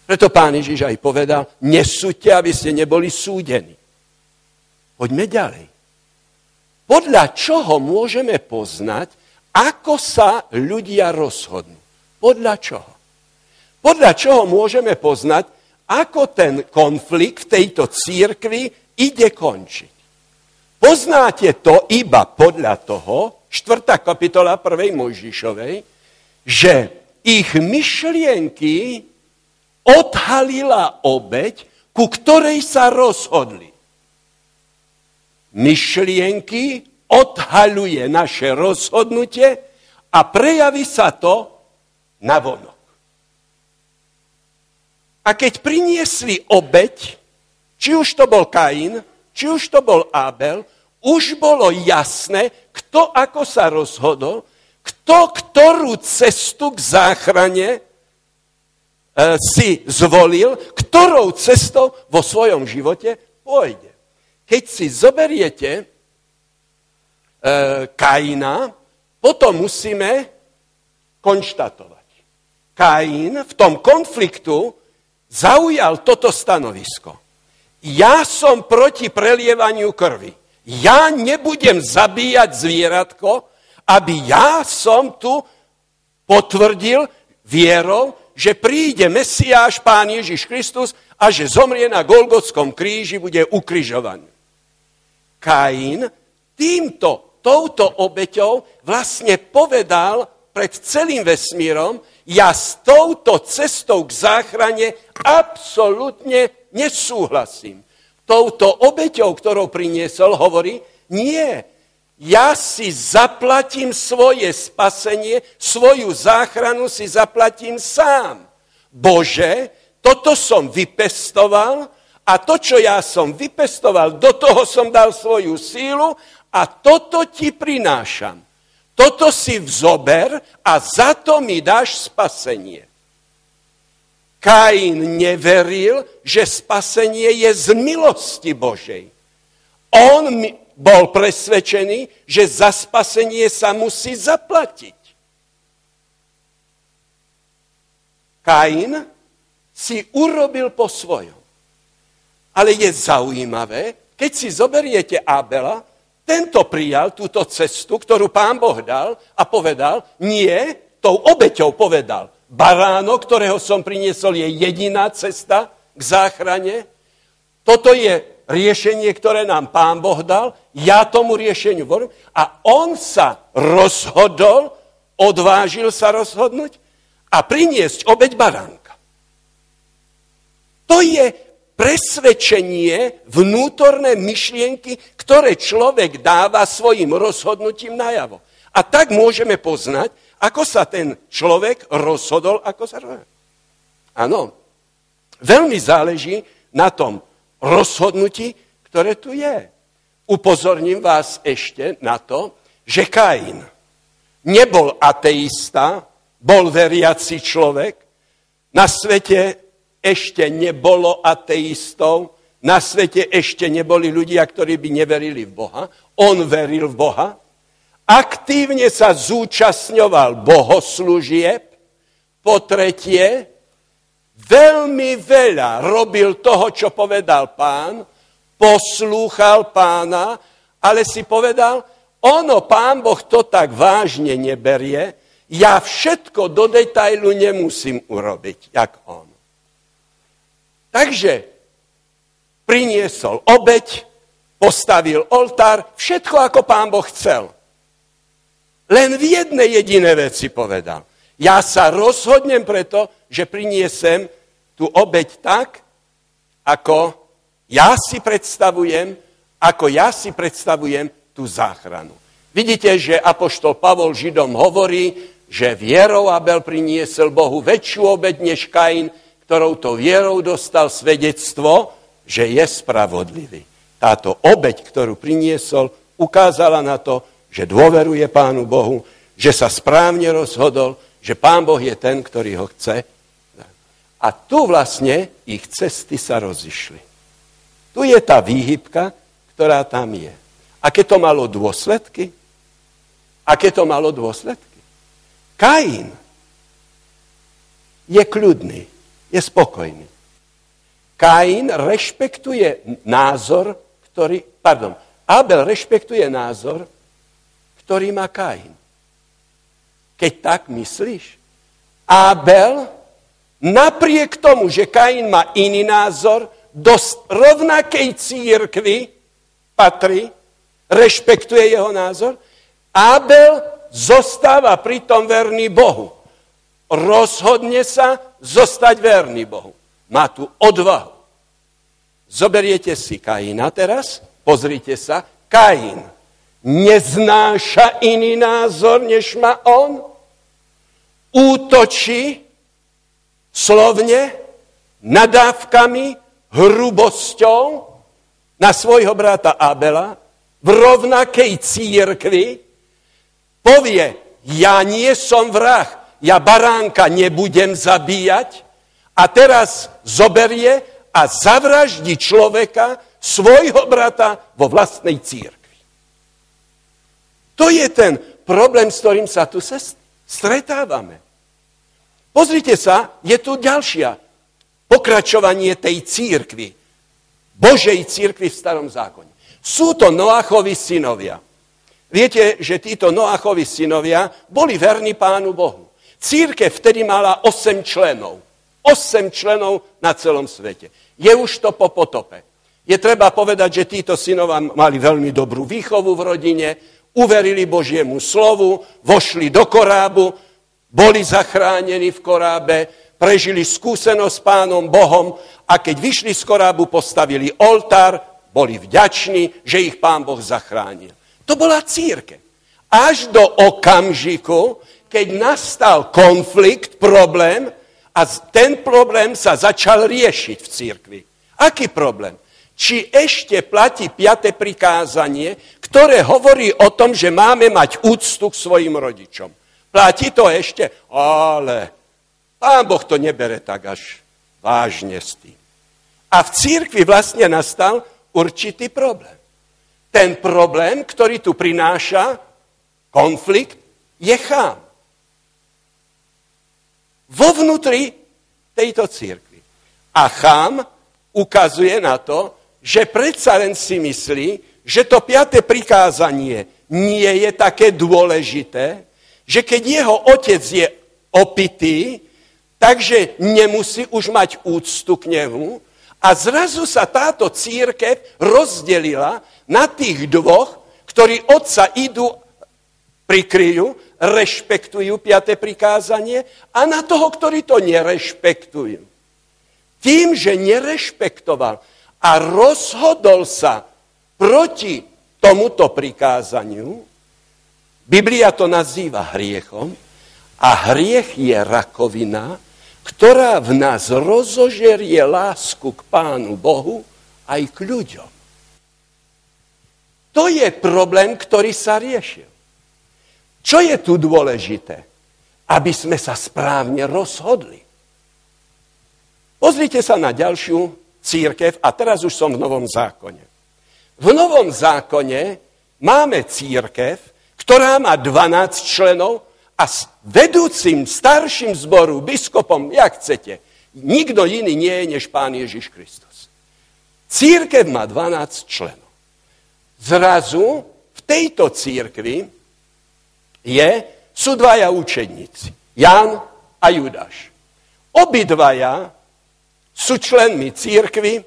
Preto pán Ježiš aj povedal, nesúďte, aby ste neboli súdení. Poďme ďalej. Podľa čoho môžeme poznať, ako sa ľudia rozhodnú? Podľa čoho? Podľa čoho môžeme poznať, ako ten konflikt v tejto církvi ide končiť? Poznáte to iba podľa toho, 4. kapitola 1. Mojžišovej, že ich myšlienky odhalila obeď, ku ktorej sa rozhodli. Myšlienky odhaľuje naše rozhodnutie a prejaví sa to na vonok. A keď priniesli obeď, či už to bol Kain, či už to bol Abel, už bolo jasné, kto ako sa rozhodol, kto ktorú cestu k záchrane e, si zvolil, ktorou cestou vo svojom živote pôjde. Keď si zoberiete e, Kaina, potom musíme konštatovať. Kain v tom konfliktu zaujal toto stanovisko. Ja som proti prelievaniu krvi. Ja nebudem zabíjať zvieratko, aby ja som tu potvrdil vierou, že príde Mesiáš, Pán Ježiš Kristus a že zomrie na Golgotskom kríži, bude ukrižovaný. Kain týmto, touto obeťou vlastne povedal pred celým vesmírom, ja s touto cestou k záchrane absolútne nesúhlasím touto obeťou, ktorou priniesol, hovorí, nie, ja si zaplatím svoje spasenie, svoju záchranu si zaplatím sám. Bože, toto som vypestoval a to, čo ja som vypestoval, do toho som dal svoju sílu a toto ti prinášam. Toto si vzober a za to mi dáš spasenie. Kain neveril, že spasenie je z milosti Božej. On bol presvedčený, že za spasenie sa musí zaplatiť. Kain si urobil po svojom. Ale je zaujímavé, keď si zoberiete Abela, tento prijal túto cestu, ktorú pán Boh dal a povedal, nie, tou obeťou povedal, baránok, ktorého som priniesol, je jediná cesta k záchrane. Toto je riešenie, ktoré nám Pán Boh dal. Ja tomu riešeniu volím. A on sa rozhodol, odvážil sa rozhodnúť a priniesť obeď baránka. To je presvedčenie, vnútorné myšlienky, ktoré človek dáva svojim rozhodnutím najavo. A tak môžeme poznať, ako sa ten človek rozhodol, ako sa rozhodol. Áno, veľmi záleží na tom rozhodnutí, ktoré tu je. Upozorním vás ešte na to, že Kain nebol ateista, bol veriaci človek, na svete ešte nebolo ateistov, na svete ešte neboli ľudia, ktorí by neverili v Boha. On veril v Boha, aktívne sa zúčastňoval bohoslúžieb, po tretie, veľmi veľa robil toho, čo povedal pán, poslúchal pána, ale si povedal, ono, pán Boh to tak vážne neberie, ja všetko do detailu nemusím urobiť, jak on. Takže priniesol obeď, postavil oltár, všetko ako pán Boh chcel. Len v jednej jediné veci povedal. Ja sa rozhodnem preto, že priniesem tú obeď tak, ako ja si predstavujem, ako ja si predstavujem tú záchranu. Vidíte, že Apoštol Pavol Židom hovorí, že vierou Abel priniesol Bohu väčšiu obeď než Kain, ktorou to vierou dostal svedectvo, že je spravodlivý. Táto obeď, ktorú priniesol, ukázala na to, že dôveruje Pánu Bohu, že sa správne rozhodol, že Pán Boh je ten, ktorý ho chce. A tu vlastne ich cesty sa rozišli. Tu je tá výhybka, ktorá tam je. Aké to malo dôsledky? Aké to malo dôsledky? Kain je kľudný, je spokojný. Kain rešpektuje názor, ktorý, pardon, Abel rešpektuje názor, ktorý má Kain. Keď tak myslíš, Abel, napriek tomu, že Kain má iný názor, do rovnakej církvy patrí, rešpektuje jeho názor, Abel zostáva pritom verný Bohu. Rozhodne sa zostať verný Bohu. Má tu odvahu. Zoberiete si Kaina teraz, pozrite sa, Kain neznáša iný názor, než má on, útočí slovne, nadávkami, hrubosťou na svojho brata Abela v rovnakej církvi, povie, ja nie som vrah, ja baránka nebudem zabíjať. A teraz zoberie a zavraždí človeka, svojho brata vo vlastnej církvi. To je ten problém, s ktorým sa tu stretávame. Pozrite sa, je tu ďalšia pokračovanie tej církvy. Božej církvy v starom zákone. Sú to Noachovi synovia. Viete, že títo Noachovi synovia boli verní Pánu Bohu. Církev vtedy mala 8 členov. 8 členov na celom svete. Je už to po potope. Je treba povedať, že títo synova mali veľmi dobrú výchovu v rodine, uverili Božiemu slovu, vošli do korábu, boli zachránení v korábe, prežili skúsenosť s pánom Bohom a keď vyšli z korábu, postavili oltár, boli vďační, že ich pán Boh zachránil. To bola círke. Až do okamžiku, keď nastal konflikt, problém a ten problém sa začal riešiť v církvi. Aký problém? či ešte platí piate prikázanie, ktoré hovorí o tom, že máme mať úctu k svojim rodičom. Platí to ešte? Ale pán Boh to nebere tak až vážne s tým. A v církvi vlastne nastal určitý problém. Ten problém, ktorý tu prináša konflikt, je chám. Vo vnútri tejto církvi. A chám ukazuje na to, že predsa len si myslí, že to piaté prikázanie nie je také dôležité, že keď jeho otec je opitý, takže nemusí už mať úctu k nemu a zrazu sa táto církev rozdelila na tých dvoch, ktorí otca idú, prikryjú, rešpektujú piaté prikázanie a na toho, ktorí to nerešpektujú. Tým, že nerešpektoval a rozhodol sa proti tomuto prikázaniu, Biblia to nazýva hriechom a hriech je rakovina, ktorá v nás rozožerie lásku k Pánu Bohu aj k ľuďom. To je problém, ktorý sa riešil. Čo je tu dôležité? Aby sme sa správne rozhodli. Pozrite sa na ďalšiu církev a teraz už som v Novom zákone. V Novom zákone máme církev, ktorá má 12 členov a s vedúcim starším zboru, biskopom, jak chcete, nikto iný nie je než Pán Ježiš Kristus. Církev má 12 členov. Zrazu v tejto církvi je, sú dvaja učedníci. Jan a Judáš. Obidvaja sú členmi církvy,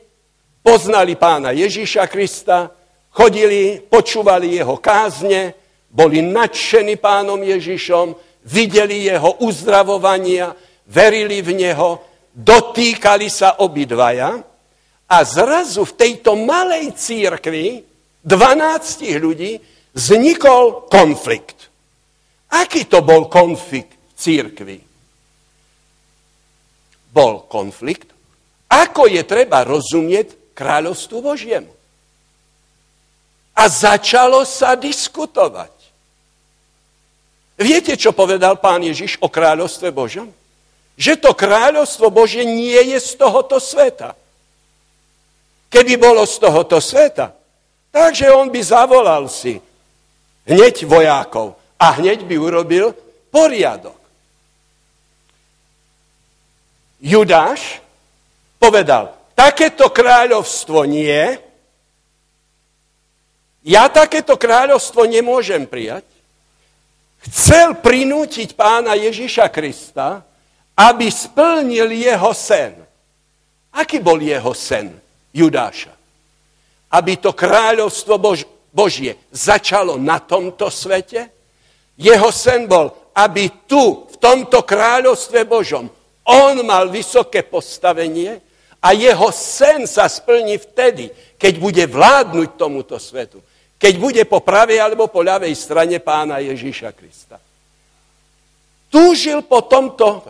poznali pána Ježíša Krista, chodili, počúvali jeho kázne, boli nadšení pánom Ježišom, videli jeho uzdravovania, verili v neho, dotýkali sa obidvaja a zrazu v tejto malej církvi 12 ľudí vznikol konflikt. Aký to bol konflikt v církvi? Bol konflikt ako je treba rozumieť kráľovstvu Božiemu. A začalo sa diskutovať. Viete, čo povedal pán Ježiš o kráľovstve Božom? Že to kráľovstvo Božie nie je z tohoto sveta. Keby bolo z tohoto sveta, takže on by zavolal si hneď vojákov a hneď by urobil poriadok. Judáš povedal, takéto kráľovstvo nie, ja takéto kráľovstvo nemôžem prijať, chcel prinútiť pána Ježiša Krista, aby splnil jeho sen. Aký bol jeho sen Judáša? Aby to kráľovstvo Bož- Božie začalo na tomto svete? Jeho sen bol, aby tu, v tomto kráľovstve Božom, on mal vysoké postavenie, a jeho sen sa splní vtedy, keď bude vládnuť tomuto svetu. keď bude po pravej alebo po ľavej strane pána Ježíša Krista. Túžil po tomto.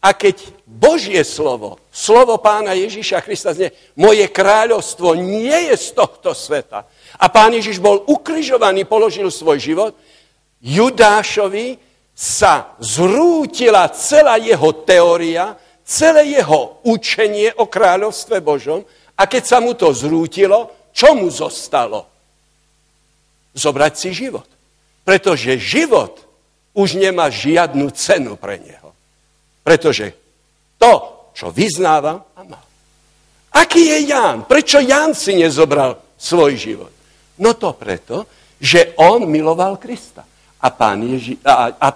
A keď Božie slovo, slovo pána Ježíša Krista znie, moje kráľovstvo nie je z tohto sveta. A pán Ježíš bol ukrižovaný, položil svoj život, Judášovi sa zrútila celá jeho teória, celé jeho učenie o kráľovstve Božom a keď sa mu to zrútilo, čo mu zostalo? Zobrať si život. Pretože život už nemá žiadnu cenu pre neho. Pretože to, čo vyznáva, a má. Aký je Ján? Prečo Ján si nezobral svoj život? No to preto, že on miloval Krista. A pán Ježi, a, a,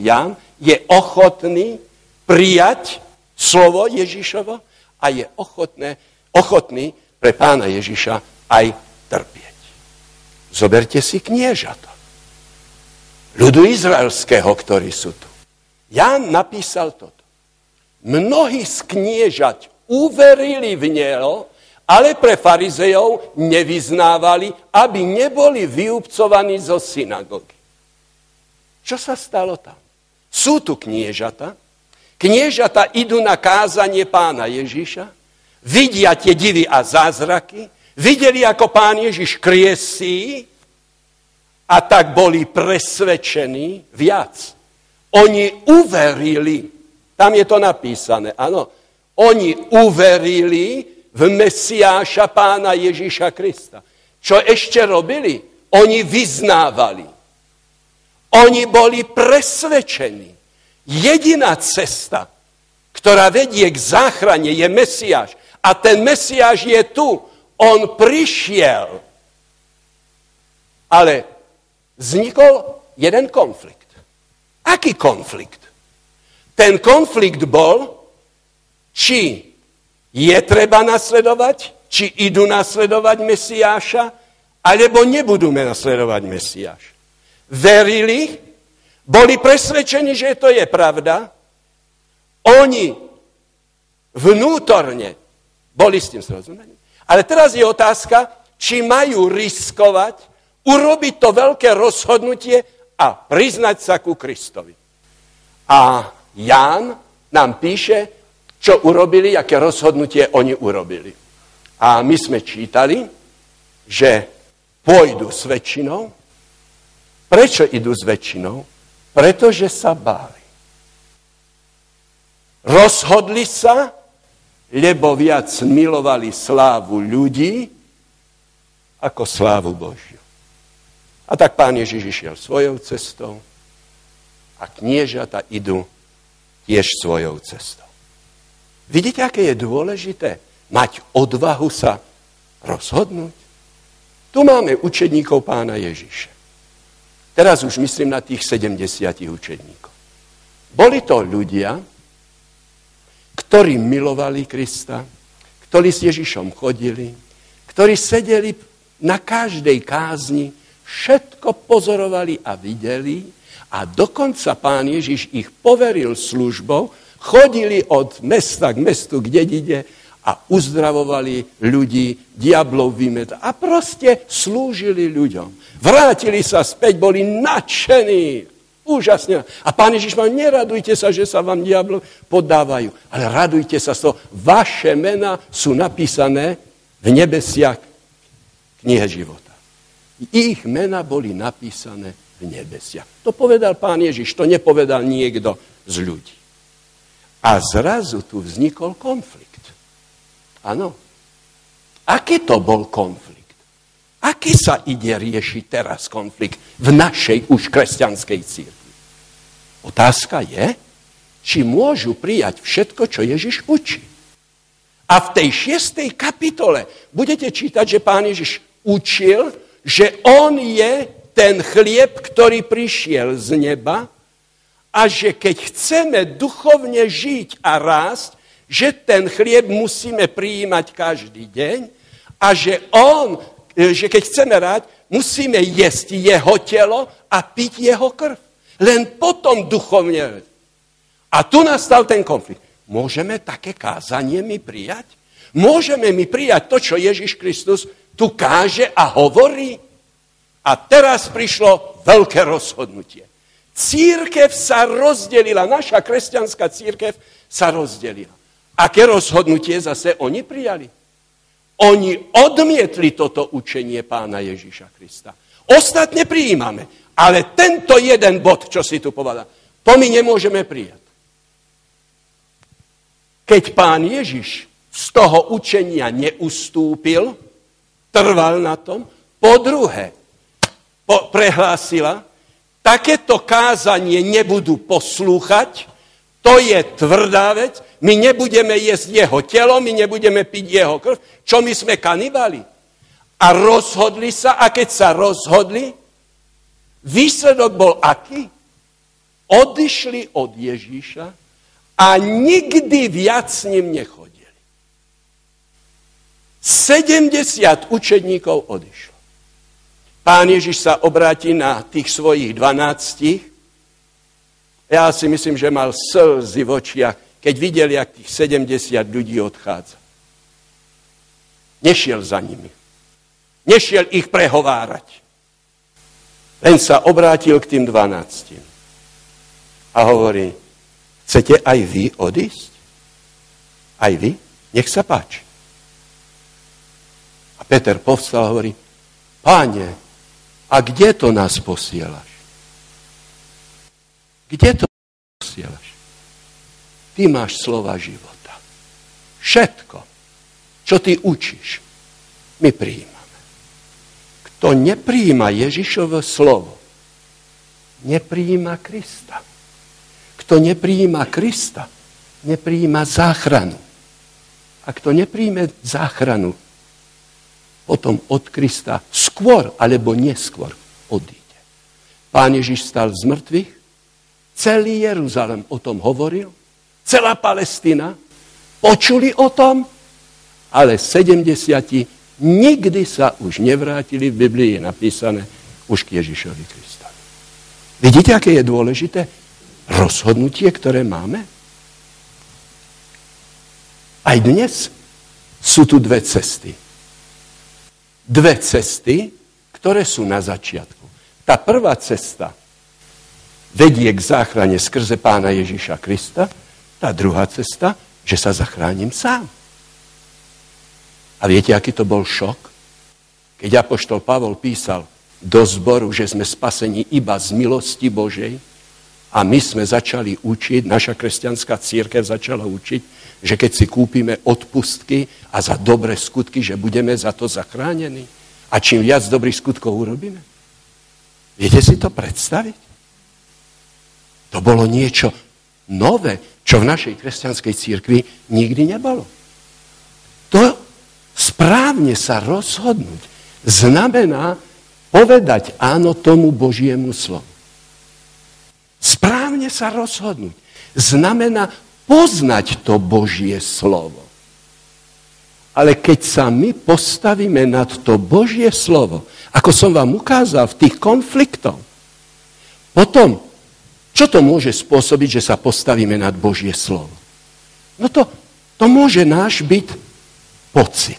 Ján je ochotný prijať slovo Ježišovo a je ochotné, ochotný pre pána Ježiša aj trpieť. Zoberte si kniežata ľudu izraelského, ktorí sú tu. Ján napísal toto. Mnohí z kniežať uverili v neho, ale pre farizejov nevyznávali, aby neboli vyúbcovaní zo synagógy. Čo sa stalo tam? Sú tu kniežata. Kniežata idú na kázanie pána Ježiša, vidia tie divy a zázraky, videli, ako pán Ježiš kriesí, a tak boli presvedčení viac. Oni uverili, tam je to napísané, áno, oni uverili v Mesiáša pána Ježíša Krista. Čo ešte robili? Oni vyznávali. Oni boli presvedčení. Jediná cesta, ktorá vedie k záchrane, je Mesiáš. A ten Mesiáš je tu. On prišiel. Ale vznikol jeden konflikt. Aký konflikt? Ten konflikt bol, či je treba nasledovať, či idú nasledovať Mesiáša, alebo nebudú nasledovať Mesiáš. Verili, boli presvedčení, že to je pravda, oni vnútorne boli s tým zrozumení. Ale teraz je otázka, či majú riskovať urobiť to veľké rozhodnutie a priznať sa ku Kristovi. A Ján nám píše, čo urobili, aké rozhodnutie oni urobili. A my sme čítali, že pôjdu s väčšinou. Prečo idú s väčšinou? Pretože sa báli. Rozhodli sa, lebo viac milovali slávu ľudí ako slávu Božiu. A tak pán Ježiš išiel svojou cestou a kniežata idú tiež svojou cestou. Vidíte, aké je dôležité mať odvahu sa rozhodnúť? Tu máme učedníkov pána Ježiša. Teraz už myslím na tých 70 učedníkov. Boli to ľudia, ktorí milovali Krista, ktorí s Ježišom chodili, ktorí sedeli na každej kázni všetko pozorovali a videli a dokonca pán Ježiš ich poveril službou, chodili od mesta k mestu, k dedine a uzdravovali ľudí, diablov vymet a proste slúžili ľuďom. Vrátili sa späť, boli nadšení. Úžasne. A pán Ježiš mal, neradujte sa, že sa vám diablo podávajú, ale radujte sa z toho. Vaše mena sú napísané v nebesiach knihe života. Ich mena boli napísané v nebesiach. To povedal pán Ježiš, to nepovedal niekto z ľudí. A zrazu tu vznikol konflikt. Áno. Aký to bol konflikt? Aký sa ide riešiť teraz konflikt v našej už kresťanskej církvi? Otázka je, či môžu prijať všetko, čo Ježiš učí. A v tej šiestej kapitole budete čítať, že pán Ježiš učil, že on je ten chlieb, ktorý prišiel z neba a že keď chceme duchovne žiť a rásť, že ten chlieb musíme prijímať každý deň a že on, že keď chceme ráť, musíme jesť jeho telo a piť jeho krv. Len potom duchovne. A tu nastal ten konflikt. Môžeme také kázanie mi prijať? Môžeme mi prijať to, čo Ježiš Kristus tu káže a hovorí? A teraz prišlo veľké rozhodnutie. Církev sa rozdelila, naša kresťanská církev sa rozdelila. Aké rozhodnutie zase oni prijali? Oni odmietli toto učenie pána Ježíša Krista. Ostatne prijímame, ale tento jeden bod, čo si tu povedal, to my nemôžeme prijať. Keď pán Ježiš z toho učenia neustúpil, trval na tom, po druhé, po, prehlásila, takéto kázanie nebudú poslúchať, to je tvrdá vec, my nebudeme jesť jeho telo, my nebudeme piť jeho krv. Čo my sme kanibali? A rozhodli sa, a keď sa rozhodli, výsledok bol aký? Odišli od Ježíša a nikdy viac s ním nechodili. 70 učedníkov odišlo. Pán Ježiš sa obráti na tých svojich dvanáctich. Ja si myslím, že mal slzy v očiach, keď videl, jak tých 70 ľudí odchádza. Nešiel za nimi. Nešiel ich prehovárať. Len sa obrátil k tým dvanáctim. A hovorí, chcete aj vy odísť? Aj vy? Nech sa páči. A Peter povstal a hovorí, páne, a kde to nás posielaš? Kde to posielaš? Ty máš slova života. Všetko, čo ty učíš, my prijímame. Kto nepríjima Ježišovo slovo, nepríjima Krista. Kto nepríjima Krista, nepríjima záchranu. A kto nepríjme záchranu, potom od Krista skôr alebo neskôr odíde. Pán Ježiš stal z mŕtvych, celý Jeruzalem o tom hovoril, celá Palestina, počuli o tom, ale 70 nikdy sa už nevrátili, v Biblii je napísané, už k Ježišovi Kristovi. Vidíte, aké je dôležité rozhodnutie, ktoré máme? Aj dnes sú tu dve cesty dve cesty, ktoré sú na začiatku. Tá prvá cesta vedie k záchrane skrze pána Ježíša Krista, tá druhá cesta, že sa zachránim sám. A viete, aký to bol šok? Keď Apoštol Pavol písal do zboru, že sme spasení iba z milosti Božej a my sme začali učiť, naša kresťanská církev začala učiť, že keď si kúpime odpustky a za dobré skutky, že budeme za to zachránení. A čím viac dobrých skutkov urobíme. Viete si to predstaviť? To bolo niečo nové, čo v našej kresťanskej církvi nikdy nebolo. To správne sa rozhodnúť znamená povedať áno tomu Božiemu slovu. Správne sa rozhodnúť znamená poznať to Božie slovo. Ale keď sa my postavíme nad to Božie slovo, ako som vám ukázal v tých konfliktoch, potom, čo to môže spôsobiť, že sa postavíme nad Božie slovo? No to, to môže náš byť pocit.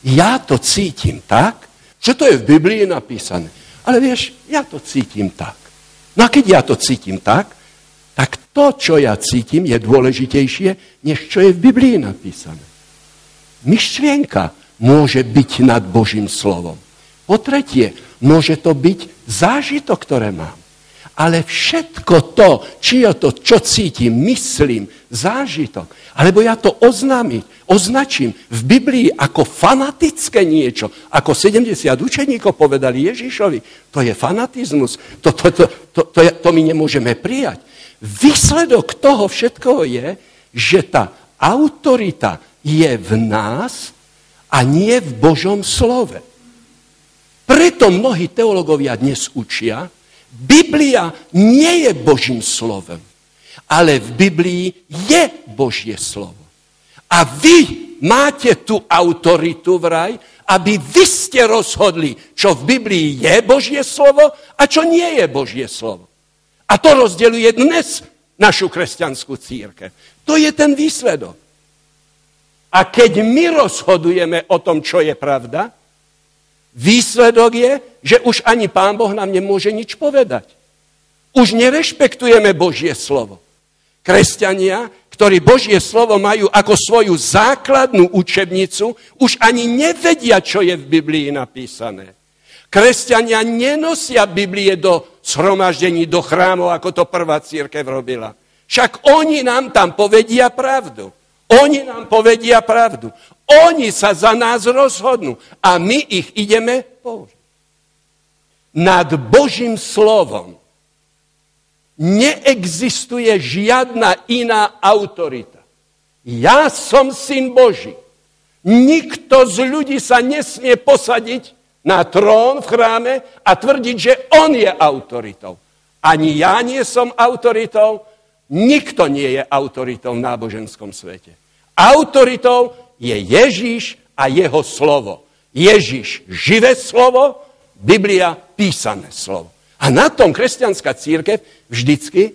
Ja to cítim tak, že to je v Biblii napísané. Ale vieš, ja to cítim tak. No a keď ja to cítim tak, tak to, čo ja cítim, je dôležitejšie, než čo je v Biblii napísané. Myšlienka môže byť nad Božím slovom. Po tretie, môže to byť zážitok, ktoré mám. Ale všetko to, či je to, čo cítim, myslím, zážitok, alebo ja to oznámiť, označím v Biblii ako fanatické niečo, ako 70 učeníkov povedali Ježišovi, to je fanatizmus, to, to, to, to, to, to my nemôžeme prijať. Výsledok toho všetkoho je, že tá autorita je v nás a nie v Božom slove. Preto mnohí teologovia dnes učia, Biblia nie je Božím slovem, ale v Biblii je Božie slovo. A vy máte tú autoritu vraj, aby vy ste rozhodli, čo v Biblii je Božie slovo a čo nie je Božie slovo. A to rozdeluje dnes našu kresťanskú církev. To je ten výsledok. A keď my rozhodujeme o tom, čo je pravda, Výsledok je, že už ani Pán Boh nám nemôže nič povedať. Už nerešpektujeme Božie slovo. Kresťania, ktorí Božie slovo majú ako svoju základnú učebnicu, už ani nevedia, čo je v Biblii napísané. Kresťania nenosia Biblie do shromaždení, do chrámov, ako to prvá církev robila. Však oni nám tam povedia pravdu. Oni nám povedia pravdu. Oni sa za nás rozhodnú a my ich ideme použiť. Nad Božím slovom neexistuje žiadna iná autorita. Ja som syn Boží. Nikto z ľudí sa nesmie posadiť na trón v chráme a tvrdiť, že on je autoritou. Ani ja nie som autoritou, nikto nie je autoritou v náboženskom svete. Autoritou je Ježíš a jeho slovo. Ježíš živé slovo, Biblia písané slovo. A na tom kresťanská církev vždycky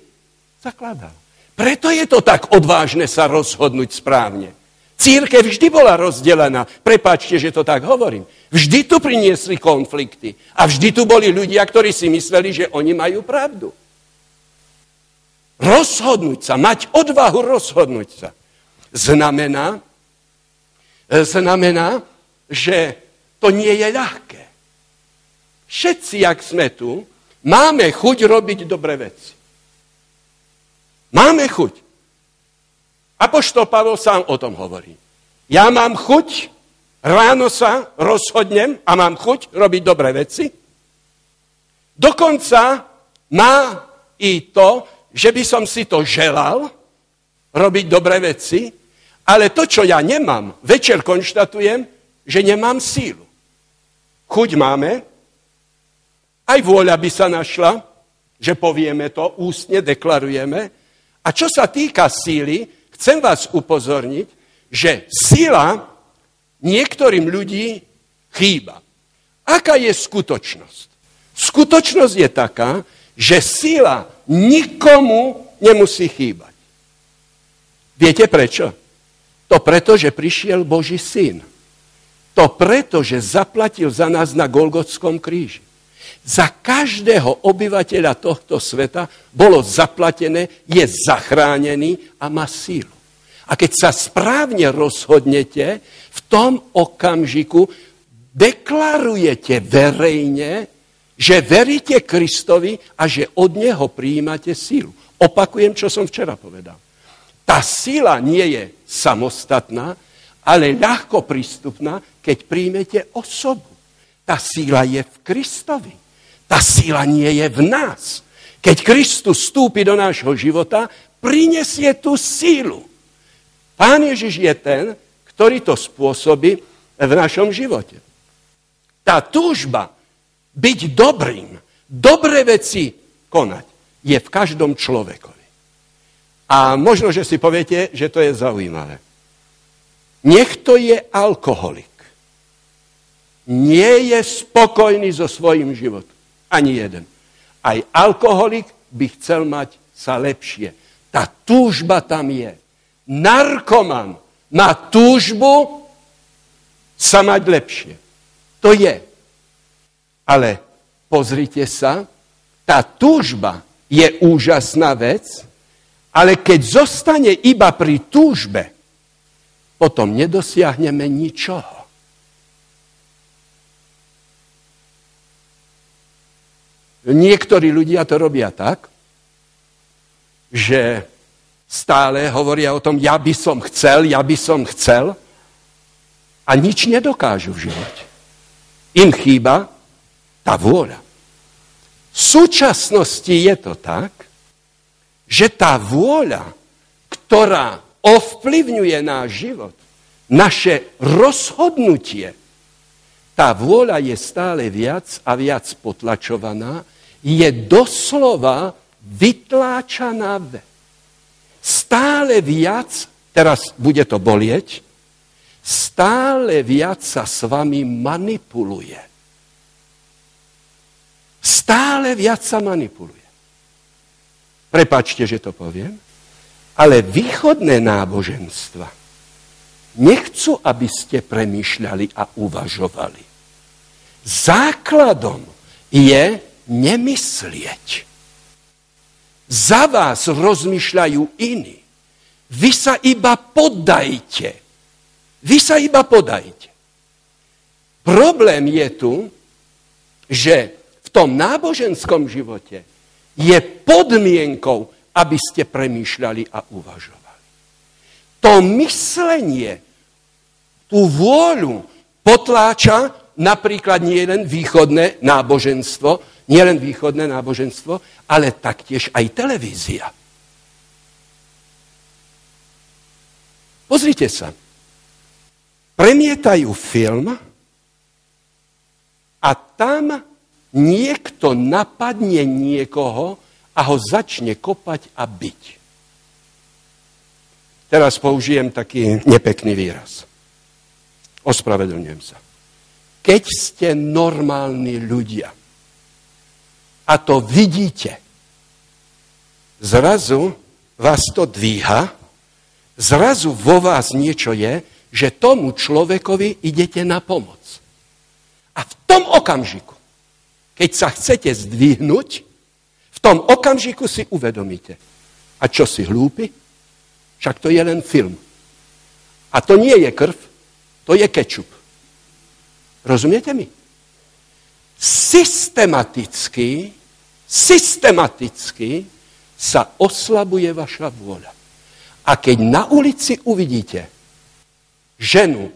zakladala. Preto je to tak odvážne sa rozhodnúť správne. Církev vždy bola rozdelená. Prepačte, že to tak hovorím. Vždy tu priniesli konflikty. A vždy tu boli ľudia, ktorí si mysleli, že oni majú pravdu. Rozhodnúť sa, mať odvahu rozhodnúť sa, znamená, znamená, že to nie je ľahké. Všetci, jak sme tu, máme chuť robiť dobré veci. Máme chuť. Apoštol Pavel sám o tom hovorí. Ja mám chuť, ráno sa rozhodnem a mám chuť robiť dobré veci. Dokonca má i to, že by som si to želal, robiť dobré veci, ale to, čo ja nemám, večer konštatujem, že nemám sílu. Chuť máme, aj vôľa by sa našla, že povieme to, ústne deklarujeme. A čo sa týka síly, chcem vás upozorniť, že síla niektorým ľudí chýba. Aká je skutočnosť? Skutočnosť je taká, že síla nikomu nemusí chýbať. Viete prečo? To preto, že prišiel Boží syn. To preto, že zaplatil za nás na Golgotskom kríži. Za každého obyvateľa tohto sveta bolo zaplatené, je zachránený a má sílu. A keď sa správne rozhodnete, v tom okamžiku deklarujete verejne, že veríte Kristovi a že od Neho prijímate sílu. Opakujem, čo som včera povedal. Tá sila nie je samostatná, ale ľahko prístupná, keď príjmete osobu. Tá sila je v Kristovi. Tá sila nie je v nás. Keď Kristus vstúpi do nášho života, prinesie tú sílu. Pán Ježiš je ten, ktorý to spôsobí v našom živote. Tá túžba byť dobrým, dobré veci konať, je v každom človeku. A možno, že si poviete, že to je zaujímavé. Niekto je alkoholik. Nie je spokojný so svojím životom. Ani jeden. Aj alkoholik by chcel mať sa lepšie. Tá túžba tam je. Narkoman má túžbu sa mať lepšie. To je. Ale pozrite sa, tá túžba je úžasná vec, ale keď zostane iba pri túžbe, potom nedosiahneme ničoho. Niektorí ľudia to robia tak, že stále hovoria o tom, ja by som chcel, ja by som chcel a nič nedokážu v živote. Im chýba tá vôľa. V súčasnosti je to tak, že tá vôľa, ktorá ovplyvňuje náš život, naše rozhodnutie, tá vôľa je stále viac a viac potlačovaná, je doslova vytláčaná. Stále viac, teraz bude to bolieť, stále viac sa s vami manipuluje. Stále viac sa manipuluje. Prepačte, že to poviem. Ale východné náboženstva nechcú, aby ste premýšľali a uvažovali. základom je nemyslieť. Za vás rozmýšľajú iní. Vy sa iba podajte. Vy sa iba podajte. Problém je tu, že v tom náboženskom živote je podmienkou, aby ste premýšľali a uvažovali. To myslenie, tú vôľu potláča napríklad nie len východné náboženstvo, nie len východné náboženstvo, ale taktiež aj televízia. Pozrite sa. Premietajú film a tam niekto napadne niekoho a ho začne kopať a byť. Teraz použijem taký nepekný výraz. Ospravedlňujem sa. Keď ste normálni ľudia a to vidíte, zrazu vás to dvíha, zrazu vo vás niečo je, že tomu človekovi idete na pomoc. A v tom okamžiku, keď sa chcete zdvihnúť, v tom okamžiku si uvedomíte. A čo si hlúpi? Však to je len film. A to nie je krv, to je kečup. Rozumiete mi? Systematicky, systematicky sa oslabuje vaša vôľa. A keď na ulici uvidíte ženu,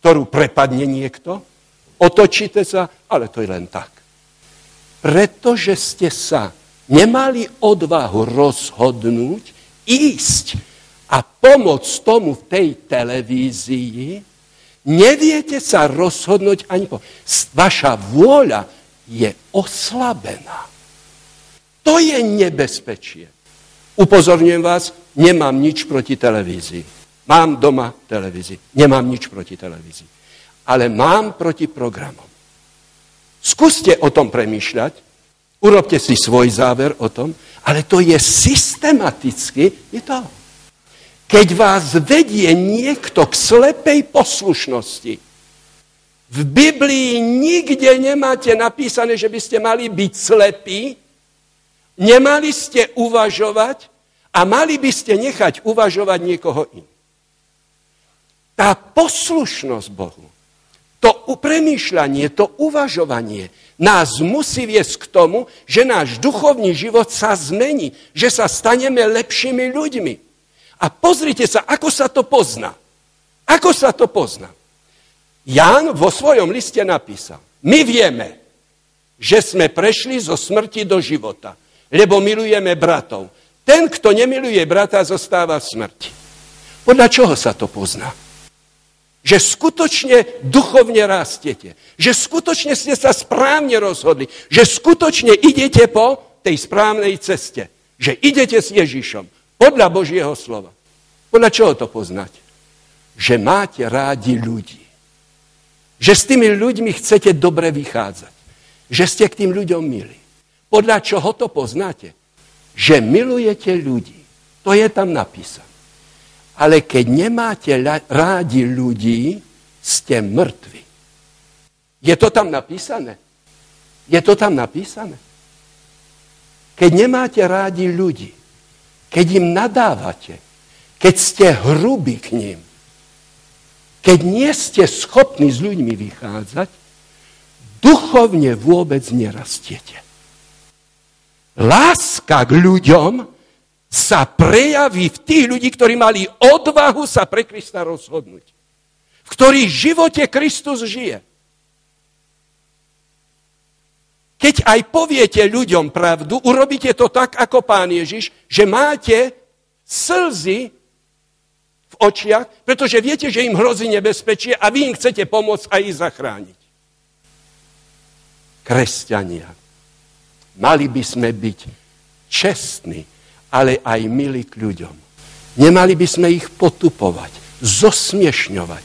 ktorú prepadne niekto, otočíte sa, ale to je len tak. Pretože ste sa nemali odvahu rozhodnúť, ísť a pomoc tomu v tej televízii, neviete sa rozhodnúť ani po... Vaša vôľa je oslabená. To je nebezpečie. Upozorňujem vás, nemám nič proti televízii. Mám doma televízii. Nemám nič proti televízii. Ale mám proti programom. Skúste o tom premýšľať, urobte si svoj záver o tom, ale to je systematicky, je to keď vás vedie niekto k slepej poslušnosti, v Biblii nikde nemáte napísané, že by ste mali byť slepí, nemali ste uvažovať a mali by ste nechať uvažovať niekoho iný. Tá poslušnosť Bohu, to premýšľanie, to uvažovanie nás musí viesť k tomu, že náš duchovný život sa zmení, že sa staneme lepšími ľuďmi. A pozrite sa, ako sa to pozná. Ako sa to pozná. Ján vo svojom liste napísal, my vieme, že sme prešli zo smrti do života, lebo milujeme bratov. Ten, kto nemiluje brata, zostáva v smrti. Podľa čoho sa to pozná? Že skutočne duchovne rastiete. Že skutočne ste sa správne rozhodli. Že skutočne idete po tej správnej ceste. Že idete s Ježišom. Podľa Božieho slova. Podľa čoho to poznať? Že máte rádi ľudí. Že s tými ľuďmi chcete dobre vychádzať. Že ste k tým ľuďom milí. Podľa čoho to poznáte? Že milujete ľudí. To je tam napísané. Ale keď nemáte rádi ľudí, ste mŕtvi. Je to tam napísané? Je to tam napísané? Keď nemáte rádi ľudí, keď im nadávate, keď ste hrubí k ním, keď nie ste schopní s ľuďmi vychádzať, duchovne vôbec nerastiete. Láska k ľuďom sa prejaví v tých ľudí, ktorí mali odvahu sa pre Krista rozhodnúť. V ktorých živote Kristus žije. Keď aj poviete ľuďom pravdu, urobíte to tak, ako pán Ježiš, že máte slzy v očiach, pretože viete, že im hrozí nebezpečie a vy im chcete pomôcť a ich zachrániť. Kresťania, mali by sme byť čestní, ale aj milí k ľuďom. Nemali by sme ich potupovať, zosmiešňovať.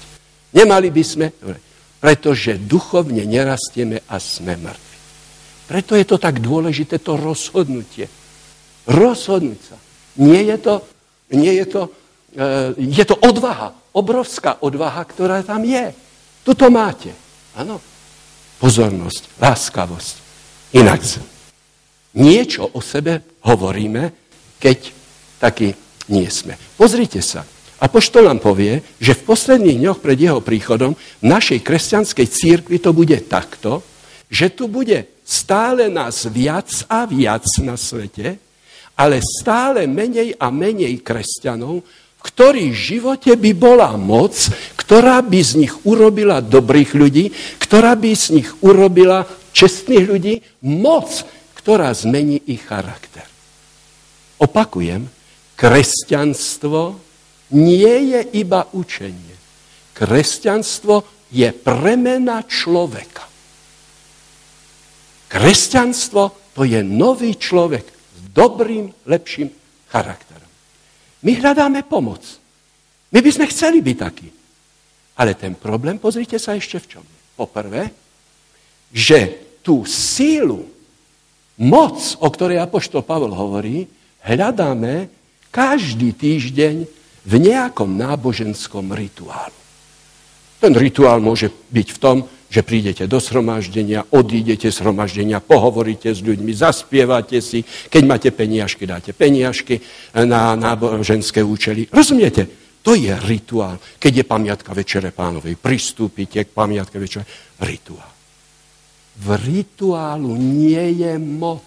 Nemali by sme, pretože duchovne nerastieme a sme mŕtvi. Preto je to tak dôležité, to rozhodnutie. Rozhodnúť sa. Nie je to, nie je to, e, je to odvaha, obrovská odvaha, ktorá tam je. Tuto máte. Áno. pozornosť, láskavosť. Inak niečo o sebe hovoríme, keď taký nie sme. Pozrite sa. Apoštol nám povie, že v posledných dňoch pred jeho príchodom v našej kresťanskej církvi to bude takto, že tu bude stále nás viac a viac na svete, ale stále menej a menej kresťanov, ktorých v živote by bola moc, ktorá by z nich urobila dobrých ľudí, ktorá by z nich urobila čestných ľudí, moc, ktorá zmení ich charakter. Opakujem, kresťanstvo nie je iba učenie. Kresťanstvo je premena človeka. Kresťanstvo to je nový človek s dobrým, lepším charakterom. My hľadáme pomoc. My by sme chceli byť takí. Ale ten problém, pozrite sa ešte v čom. Poprvé, že tú sílu, moc, o ktorej Apoštol Pavel hovorí, hľadáme každý týždeň v nejakom náboženskom rituálu. Ten rituál môže byť v tom, že prídete do shromaždenia, odídete shromaždenia, pohovoríte s ľuďmi, zaspievate si, keď máte peniažky, dáte peniažky na náboženské účely. Rozumiete? To je rituál. Keď je pamiatka Večere pánovej, pristúpite k pamiatke Večere. Rituál. V rituálu nie je moc.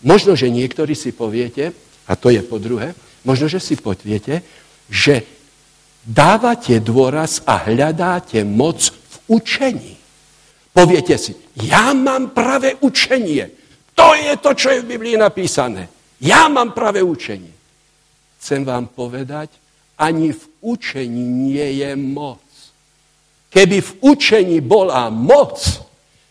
Možno, že niektorí si poviete, a to je po druhé, možno, že si poviete, že dávate dôraz a hľadáte moc v učení. Poviete si, ja mám pravé učenie. To je to, čo je v Biblii napísané. Ja mám pravé učenie. Chcem vám povedať, ani v učení nie je moc. Keby v učení bola moc,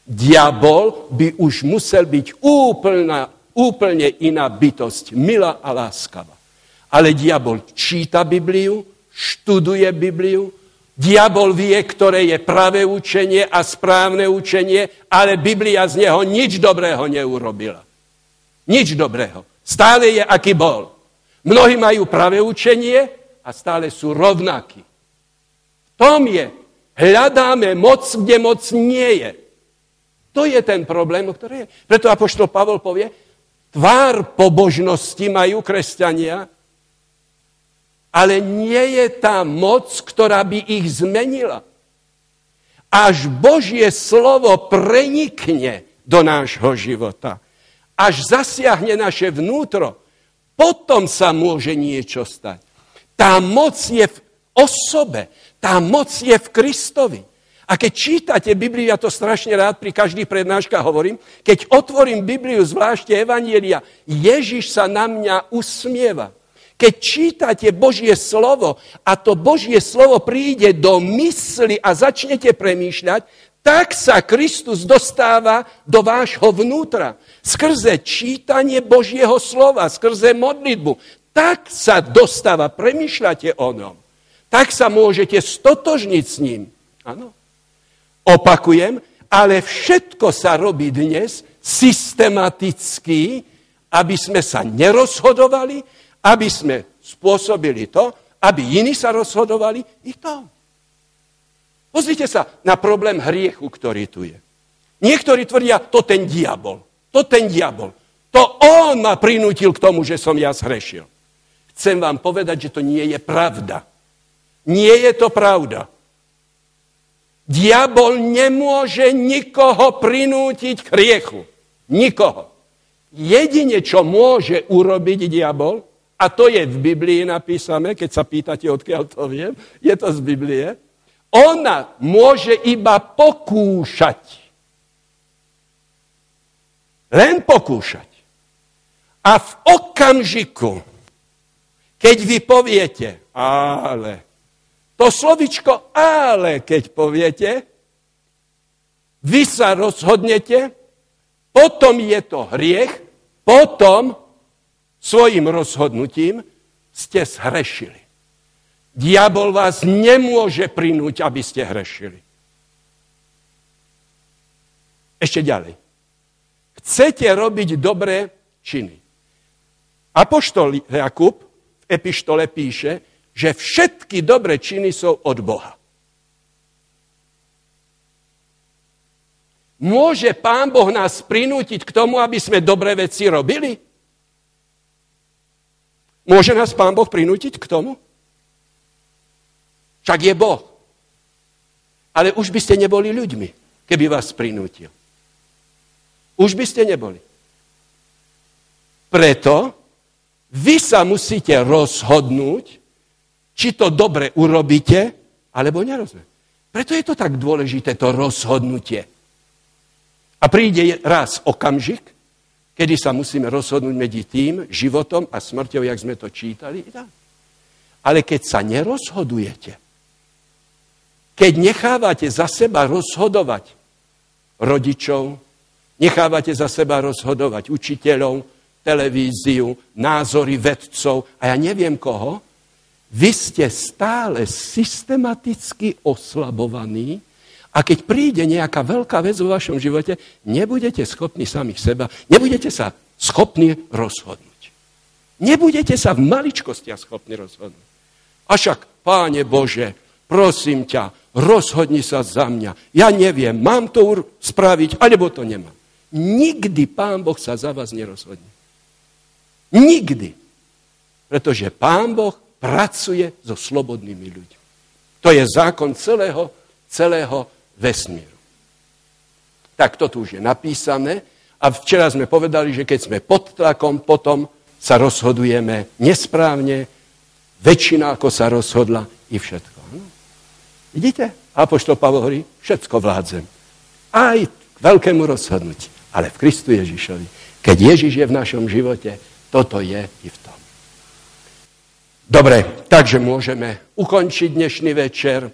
diabol by už musel byť úplná, úplne iná bytosť, milá a láskavá. Ale diabol číta Bibliu, študuje Bibliu, diabol vie, ktoré je pravé učenie a správne učenie, ale Biblia z neho nič dobrého neurobila. Nič dobrého. Stále je, aký bol. Mnohí majú pravé učenie a stále sú rovnakí. V tom je. Hľadáme moc, kde moc nie je. To je ten problém, ktorý je. Preto Apoštol Pavol povie, tvár pobožnosti majú kresťania, ale nie je tá moc, ktorá by ich zmenila. Až Božie slovo prenikne do nášho života, až zasiahne naše vnútro, potom sa môže niečo stať. Tá moc je v osobe, tá moc je v Kristovi. A keď čítate Bibliu, ja to strašne rád pri každých prednáškach hovorím, keď otvorím Bibliu, zvlášte Evanielia, Ježiš sa na mňa usmieva. Keď čítate Božie slovo a to Božie slovo príde do mysli a začnete premýšľať, tak sa Kristus dostáva do vášho vnútra. Skrze čítanie Božieho slova, skrze modlitbu. Tak sa dostáva, premýšľate o ňom. Tak sa môžete stotožniť s ním. Áno. Opakujem, ale všetko sa robí dnes systematicky, aby sme sa nerozhodovali, aby sme spôsobili to, aby iní sa rozhodovali i to. Pozrite sa na problém hriechu, ktorý tu je. Niektorí tvrdia, to ten diabol. To ten diabol. To on ma prinútil k tomu, že som ja zhrešil. Chcem vám povedať, že to nie je pravda. Nie je to pravda. Diabol nemôže nikoho prinútiť k hriechu. Nikoho. Jedine, čo môže urobiť diabol, a to je v Biblii napísané, keď sa pýtate, odkiaľ to viem, je to z Biblie, ona môže iba pokúšať. Len pokúšať. A v okamžiku, keď vy poviete, ale, to slovičko ale, keď poviete, vy sa rozhodnete, potom je to hriech, potom svojim rozhodnutím ste zhrešili. Diabol vás nemôže prinúť, aby ste hrešili. Ešte ďalej. Chcete robiť dobré činy. Apoštol Jakub v epištole píše, že všetky dobré činy sú od Boha. Môže Pán Boh nás prinútiť k tomu, aby sme dobré veci robili? Môže nás Pán Boh prinútiť k tomu? Však je Boh. Ale už by ste neboli ľuďmi, keby vás prinútil. Už by ste neboli. Preto vy sa musíte rozhodnúť, či to dobre urobíte, alebo nerozumie. Preto je to tak dôležité, to rozhodnutie. A príde raz okamžik, kedy sa musíme rozhodnúť medzi tým životom a smrťou, jak sme to čítali. Ale keď sa nerozhodujete, keď nechávate za seba rozhodovať rodičov, nechávate za seba rozhodovať učiteľov, televíziu, názory vedcov a ja neviem koho, vy ste stále systematicky oslabovaní a keď príde nejaká veľká vec vo vašom živote, nebudete schopní samých seba, nebudete sa schopní rozhodnúť. Nebudete sa v maličkostiach schopní rozhodnúť. A však, páne Bože, prosím ťa, rozhodni sa za mňa. Ja neviem, mám to spraviť, alebo to nemám. Nikdy Pán Boh sa za vás nerozhodne. Nikdy. Pretože Pán Boh pracuje so slobodnými ľuďmi. To je zákon celého, celého vesmíru. Tak to tu už je napísané a včera sme povedali, že keď sme pod tlakom, potom sa rozhodujeme nesprávne, väčšina ako sa rozhodla i všetko. No. Vidíte? Apoštol Pavel hovorí, všetko vládzem. Aj k veľkému rozhodnutí. Ale v Kristu Ježišovi. Keď Ježiš je v našom živote, toto je i v tom. Dobre, takže môžeme ukončiť dnešný večer.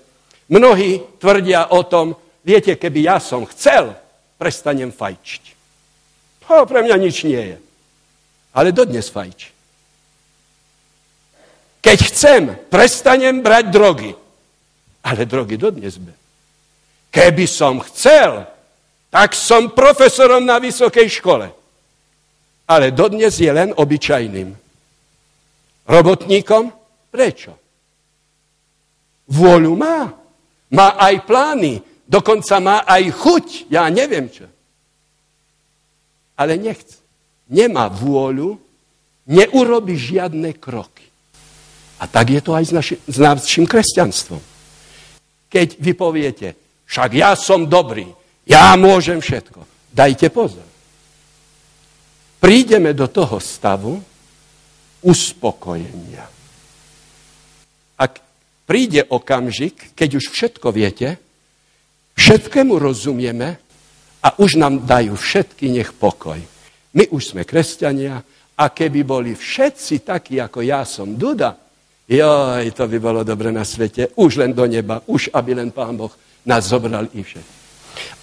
Mnohí tvrdia o tom, viete, keby ja som chcel, prestanem fajčiť. To pre mňa nič nie je. Ale dodnes fajči. Keď chcem, prestanem brať drogy. Ale drogy dodnes be. Keby som chcel, tak som profesorom na vysokej škole. Ale dodnes je len obyčajným robotníkom. Prečo? Vôľu má. Má aj plány. Dokonca má aj chuť. Ja neviem čo. Ale nechce. Nemá vôľu, neurobi žiadne kroky. A tak je to aj s, naši, s našim kresťanstvom. Keď vy poviete, však ja som dobrý, ja môžem všetko. Dajte pozor. Prídeme do toho stavu, uspokojenia. Ak príde okamžik, keď už všetko viete, všetkému rozumieme a už nám dajú všetky nech pokoj. My už sme kresťania a keby boli všetci takí, ako ja som Duda, joj, to by bolo dobre na svete, už len do neba, už aby len Pán Boh nás zobral i všetko.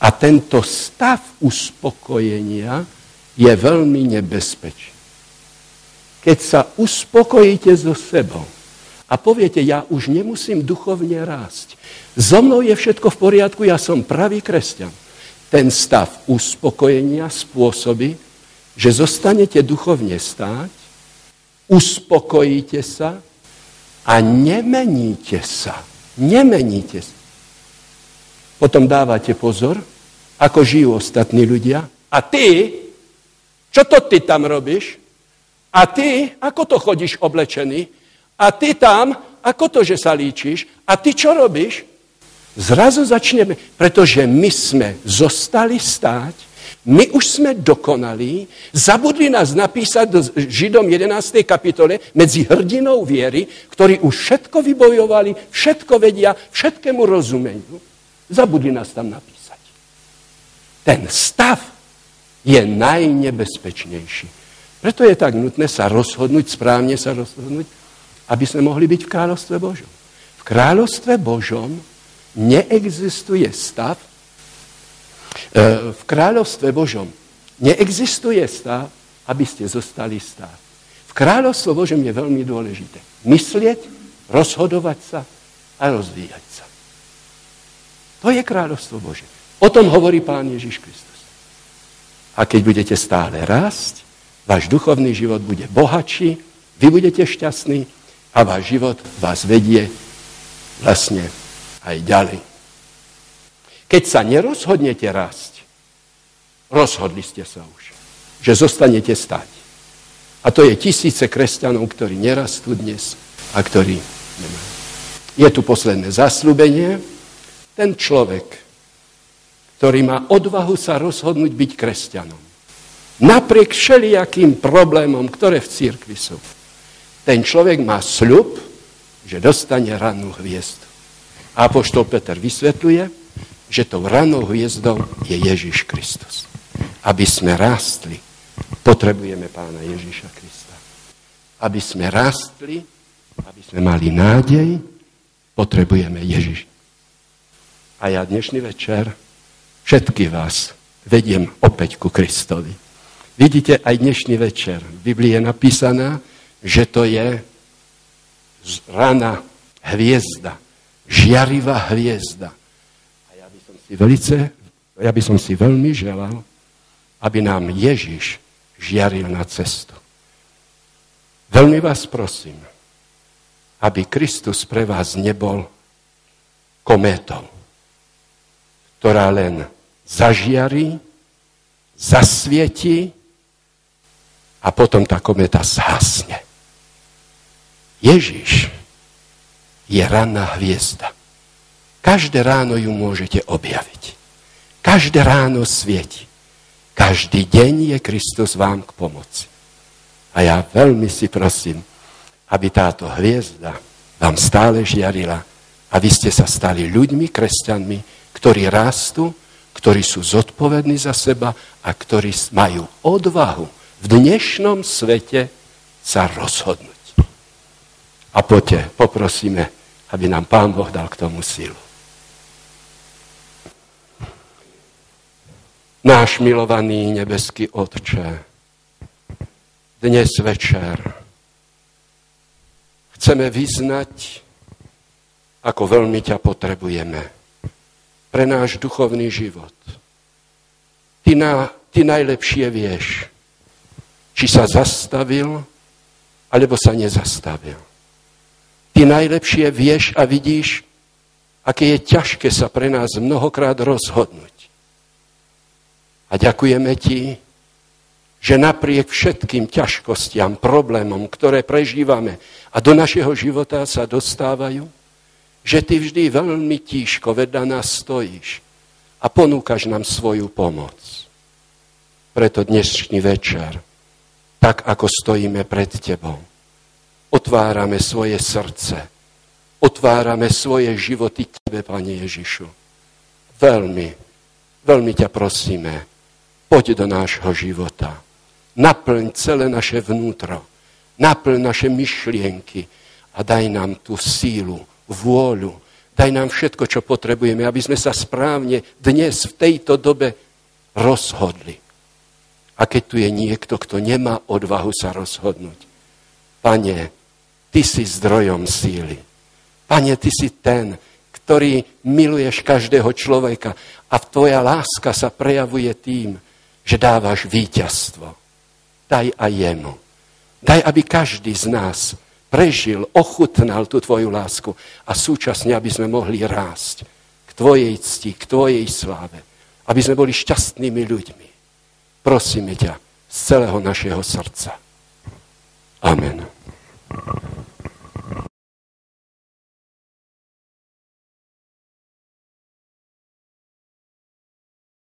A tento stav uspokojenia je veľmi nebezpečný keď sa uspokojíte so sebou a poviete, ja už nemusím duchovne rásť. So mnou je všetko v poriadku, ja som pravý kresťan. Ten stav uspokojenia spôsobí, že zostanete duchovne stáť, uspokojíte sa a nemeníte sa. Nemeníte sa. Potom dávate pozor, ako žijú ostatní ľudia. A ty, čo to ty tam robíš? A ty, ako to chodíš oblečený? A ty tam, ako to, že sa líčiš? A ty čo robíš? Zrazu začneme, pretože my sme zostali stáť, my už sme dokonalí, zabudli nás napísať do Židom 11. kapitole medzi hrdinou viery, ktorí už všetko vybojovali, všetko vedia, všetkému rozumeniu. Zabudli nás tam napísať. Ten stav je najnebezpečnejší. Preto je tak nutné sa rozhodnúť, správne sa rozhodnúť, aby sme mohli byť v kráľovstve Božom. V kráľovstve Božom neexistuje stav, e, v kráľovstve Božom neexistuje stav, aby ste zostali stáť. V kráľovstve Božom je veľmi dôležité myslieť, rozhodovať sa a rozvíjať sa. To je kráľovstvo Bože. O tom hovorí Pán Ježiš Kristus. A keď budete stále rásť, váš duchovný život bude bohatší, vy budete šťastní a váš život vás vedie vlastne aj ďalej. Keď sa nerozhodnete rásť, Rozhodli ste sa už, že zostanete stať. A to je tisíce kresťanov, ktorí nerastú dnes a ktorí nemajú. Je tu posledné zaslúbenie. Ten človek, ktorý má odvahu sa rozhodnúť byť kresťanom, napriek všelijakým problémom, ktoré v církvi sú, ten človek má sľub, že dostane rannú hviezdu. A apoštol Peter vysvetľuje, že tou ranou hviezdou je Ježiš Kristus. Aby sme rástli, potrebujeme pána Ježiša Krista. Aby sme rástli, aby sme mali nádej, potrebujeme Ježiša. A ja dnešný večer všetky vás vediem opäť ku Kristovi. Vidíte, aj dnešný večer v Biblii je napísaná, že to je rana hviezda, žiarivá hviezda. A ja by som si velice, ja by som si veľmi želal, aby nám Ježiš žiaril na cestu. Veľmi vás prosím, aby Kristus pre vás nebol kométou, ktorá len zažiarí, zasvietí a potom tá kometa zhasne. Ježiš je ranná hviezda. Každé ráno ju môžete objaviť. Každé ráno svieti. Každý deň je Kristus vám k pomoci. A ja veľmi si prosím, aby táto hviezda vám stále žiarila a vy ste sa stali ľuďmi, kresťanmi, ktorí rástu, ktorí sú zodpovední za seba a ktorí majú odvahu v dnešnom svete sa rozhodnúť. A poďte, poprosíme, aby nám Pán Boh dal k tomu silu. Náš milovaný nebeský Otče, dnes večer chceme vyznať, ako veľmi ťa potrebujeme pre náš duchovný život. Ty, na, ty najlepšie vieš, či sa zastavil, alebo sa nezastavil. Ty najlepšie vieš a vidíš, aké je ťažké sa pre nás mnohokrát rozhodnúť. A ďakujeme ti, že napriek všetkým ťažkostiam, problémom, ktoré prežívame a do našeho života sa dostávajú, že ty vždy veľmi tížko vedľa nás stojíš a ponúkaš nám svoju pomoc. Preto dnešný večer tak ako stojíme pred Tebou. Otvárame svoje srdce, otvárame svoje životy Tebe, Pane Ježišu. Veľmi, veľmi ťa prosíme, poď do nášho života. Naplň celé naše vnútro, naplň naše myšlienky a daj nám tú sílu, vôľu, daj nám všetko, čo potrebujeme, aby sme sa správne dnes, v tejto dobe rozhodli a keď tu je niekto, kto nemá odvahu sa rozhodnúť, Pane, Ty si zdrojom síly. Pane, Ty si ten, ktorý miluješ každého človeka a tvoja láska sa prejavuje tým, že dávaš víťazstvo. Daj aj jemu. Daj, aby každý z nás prežil, ochutnal tú tvoju lásku a súčasne, aby sme mohli rásť k tvojej cti, k tvojej sláve. Aby sme boli šťastnými ľuďmi. Prosíme ťa z celého našeho srdca. Amen.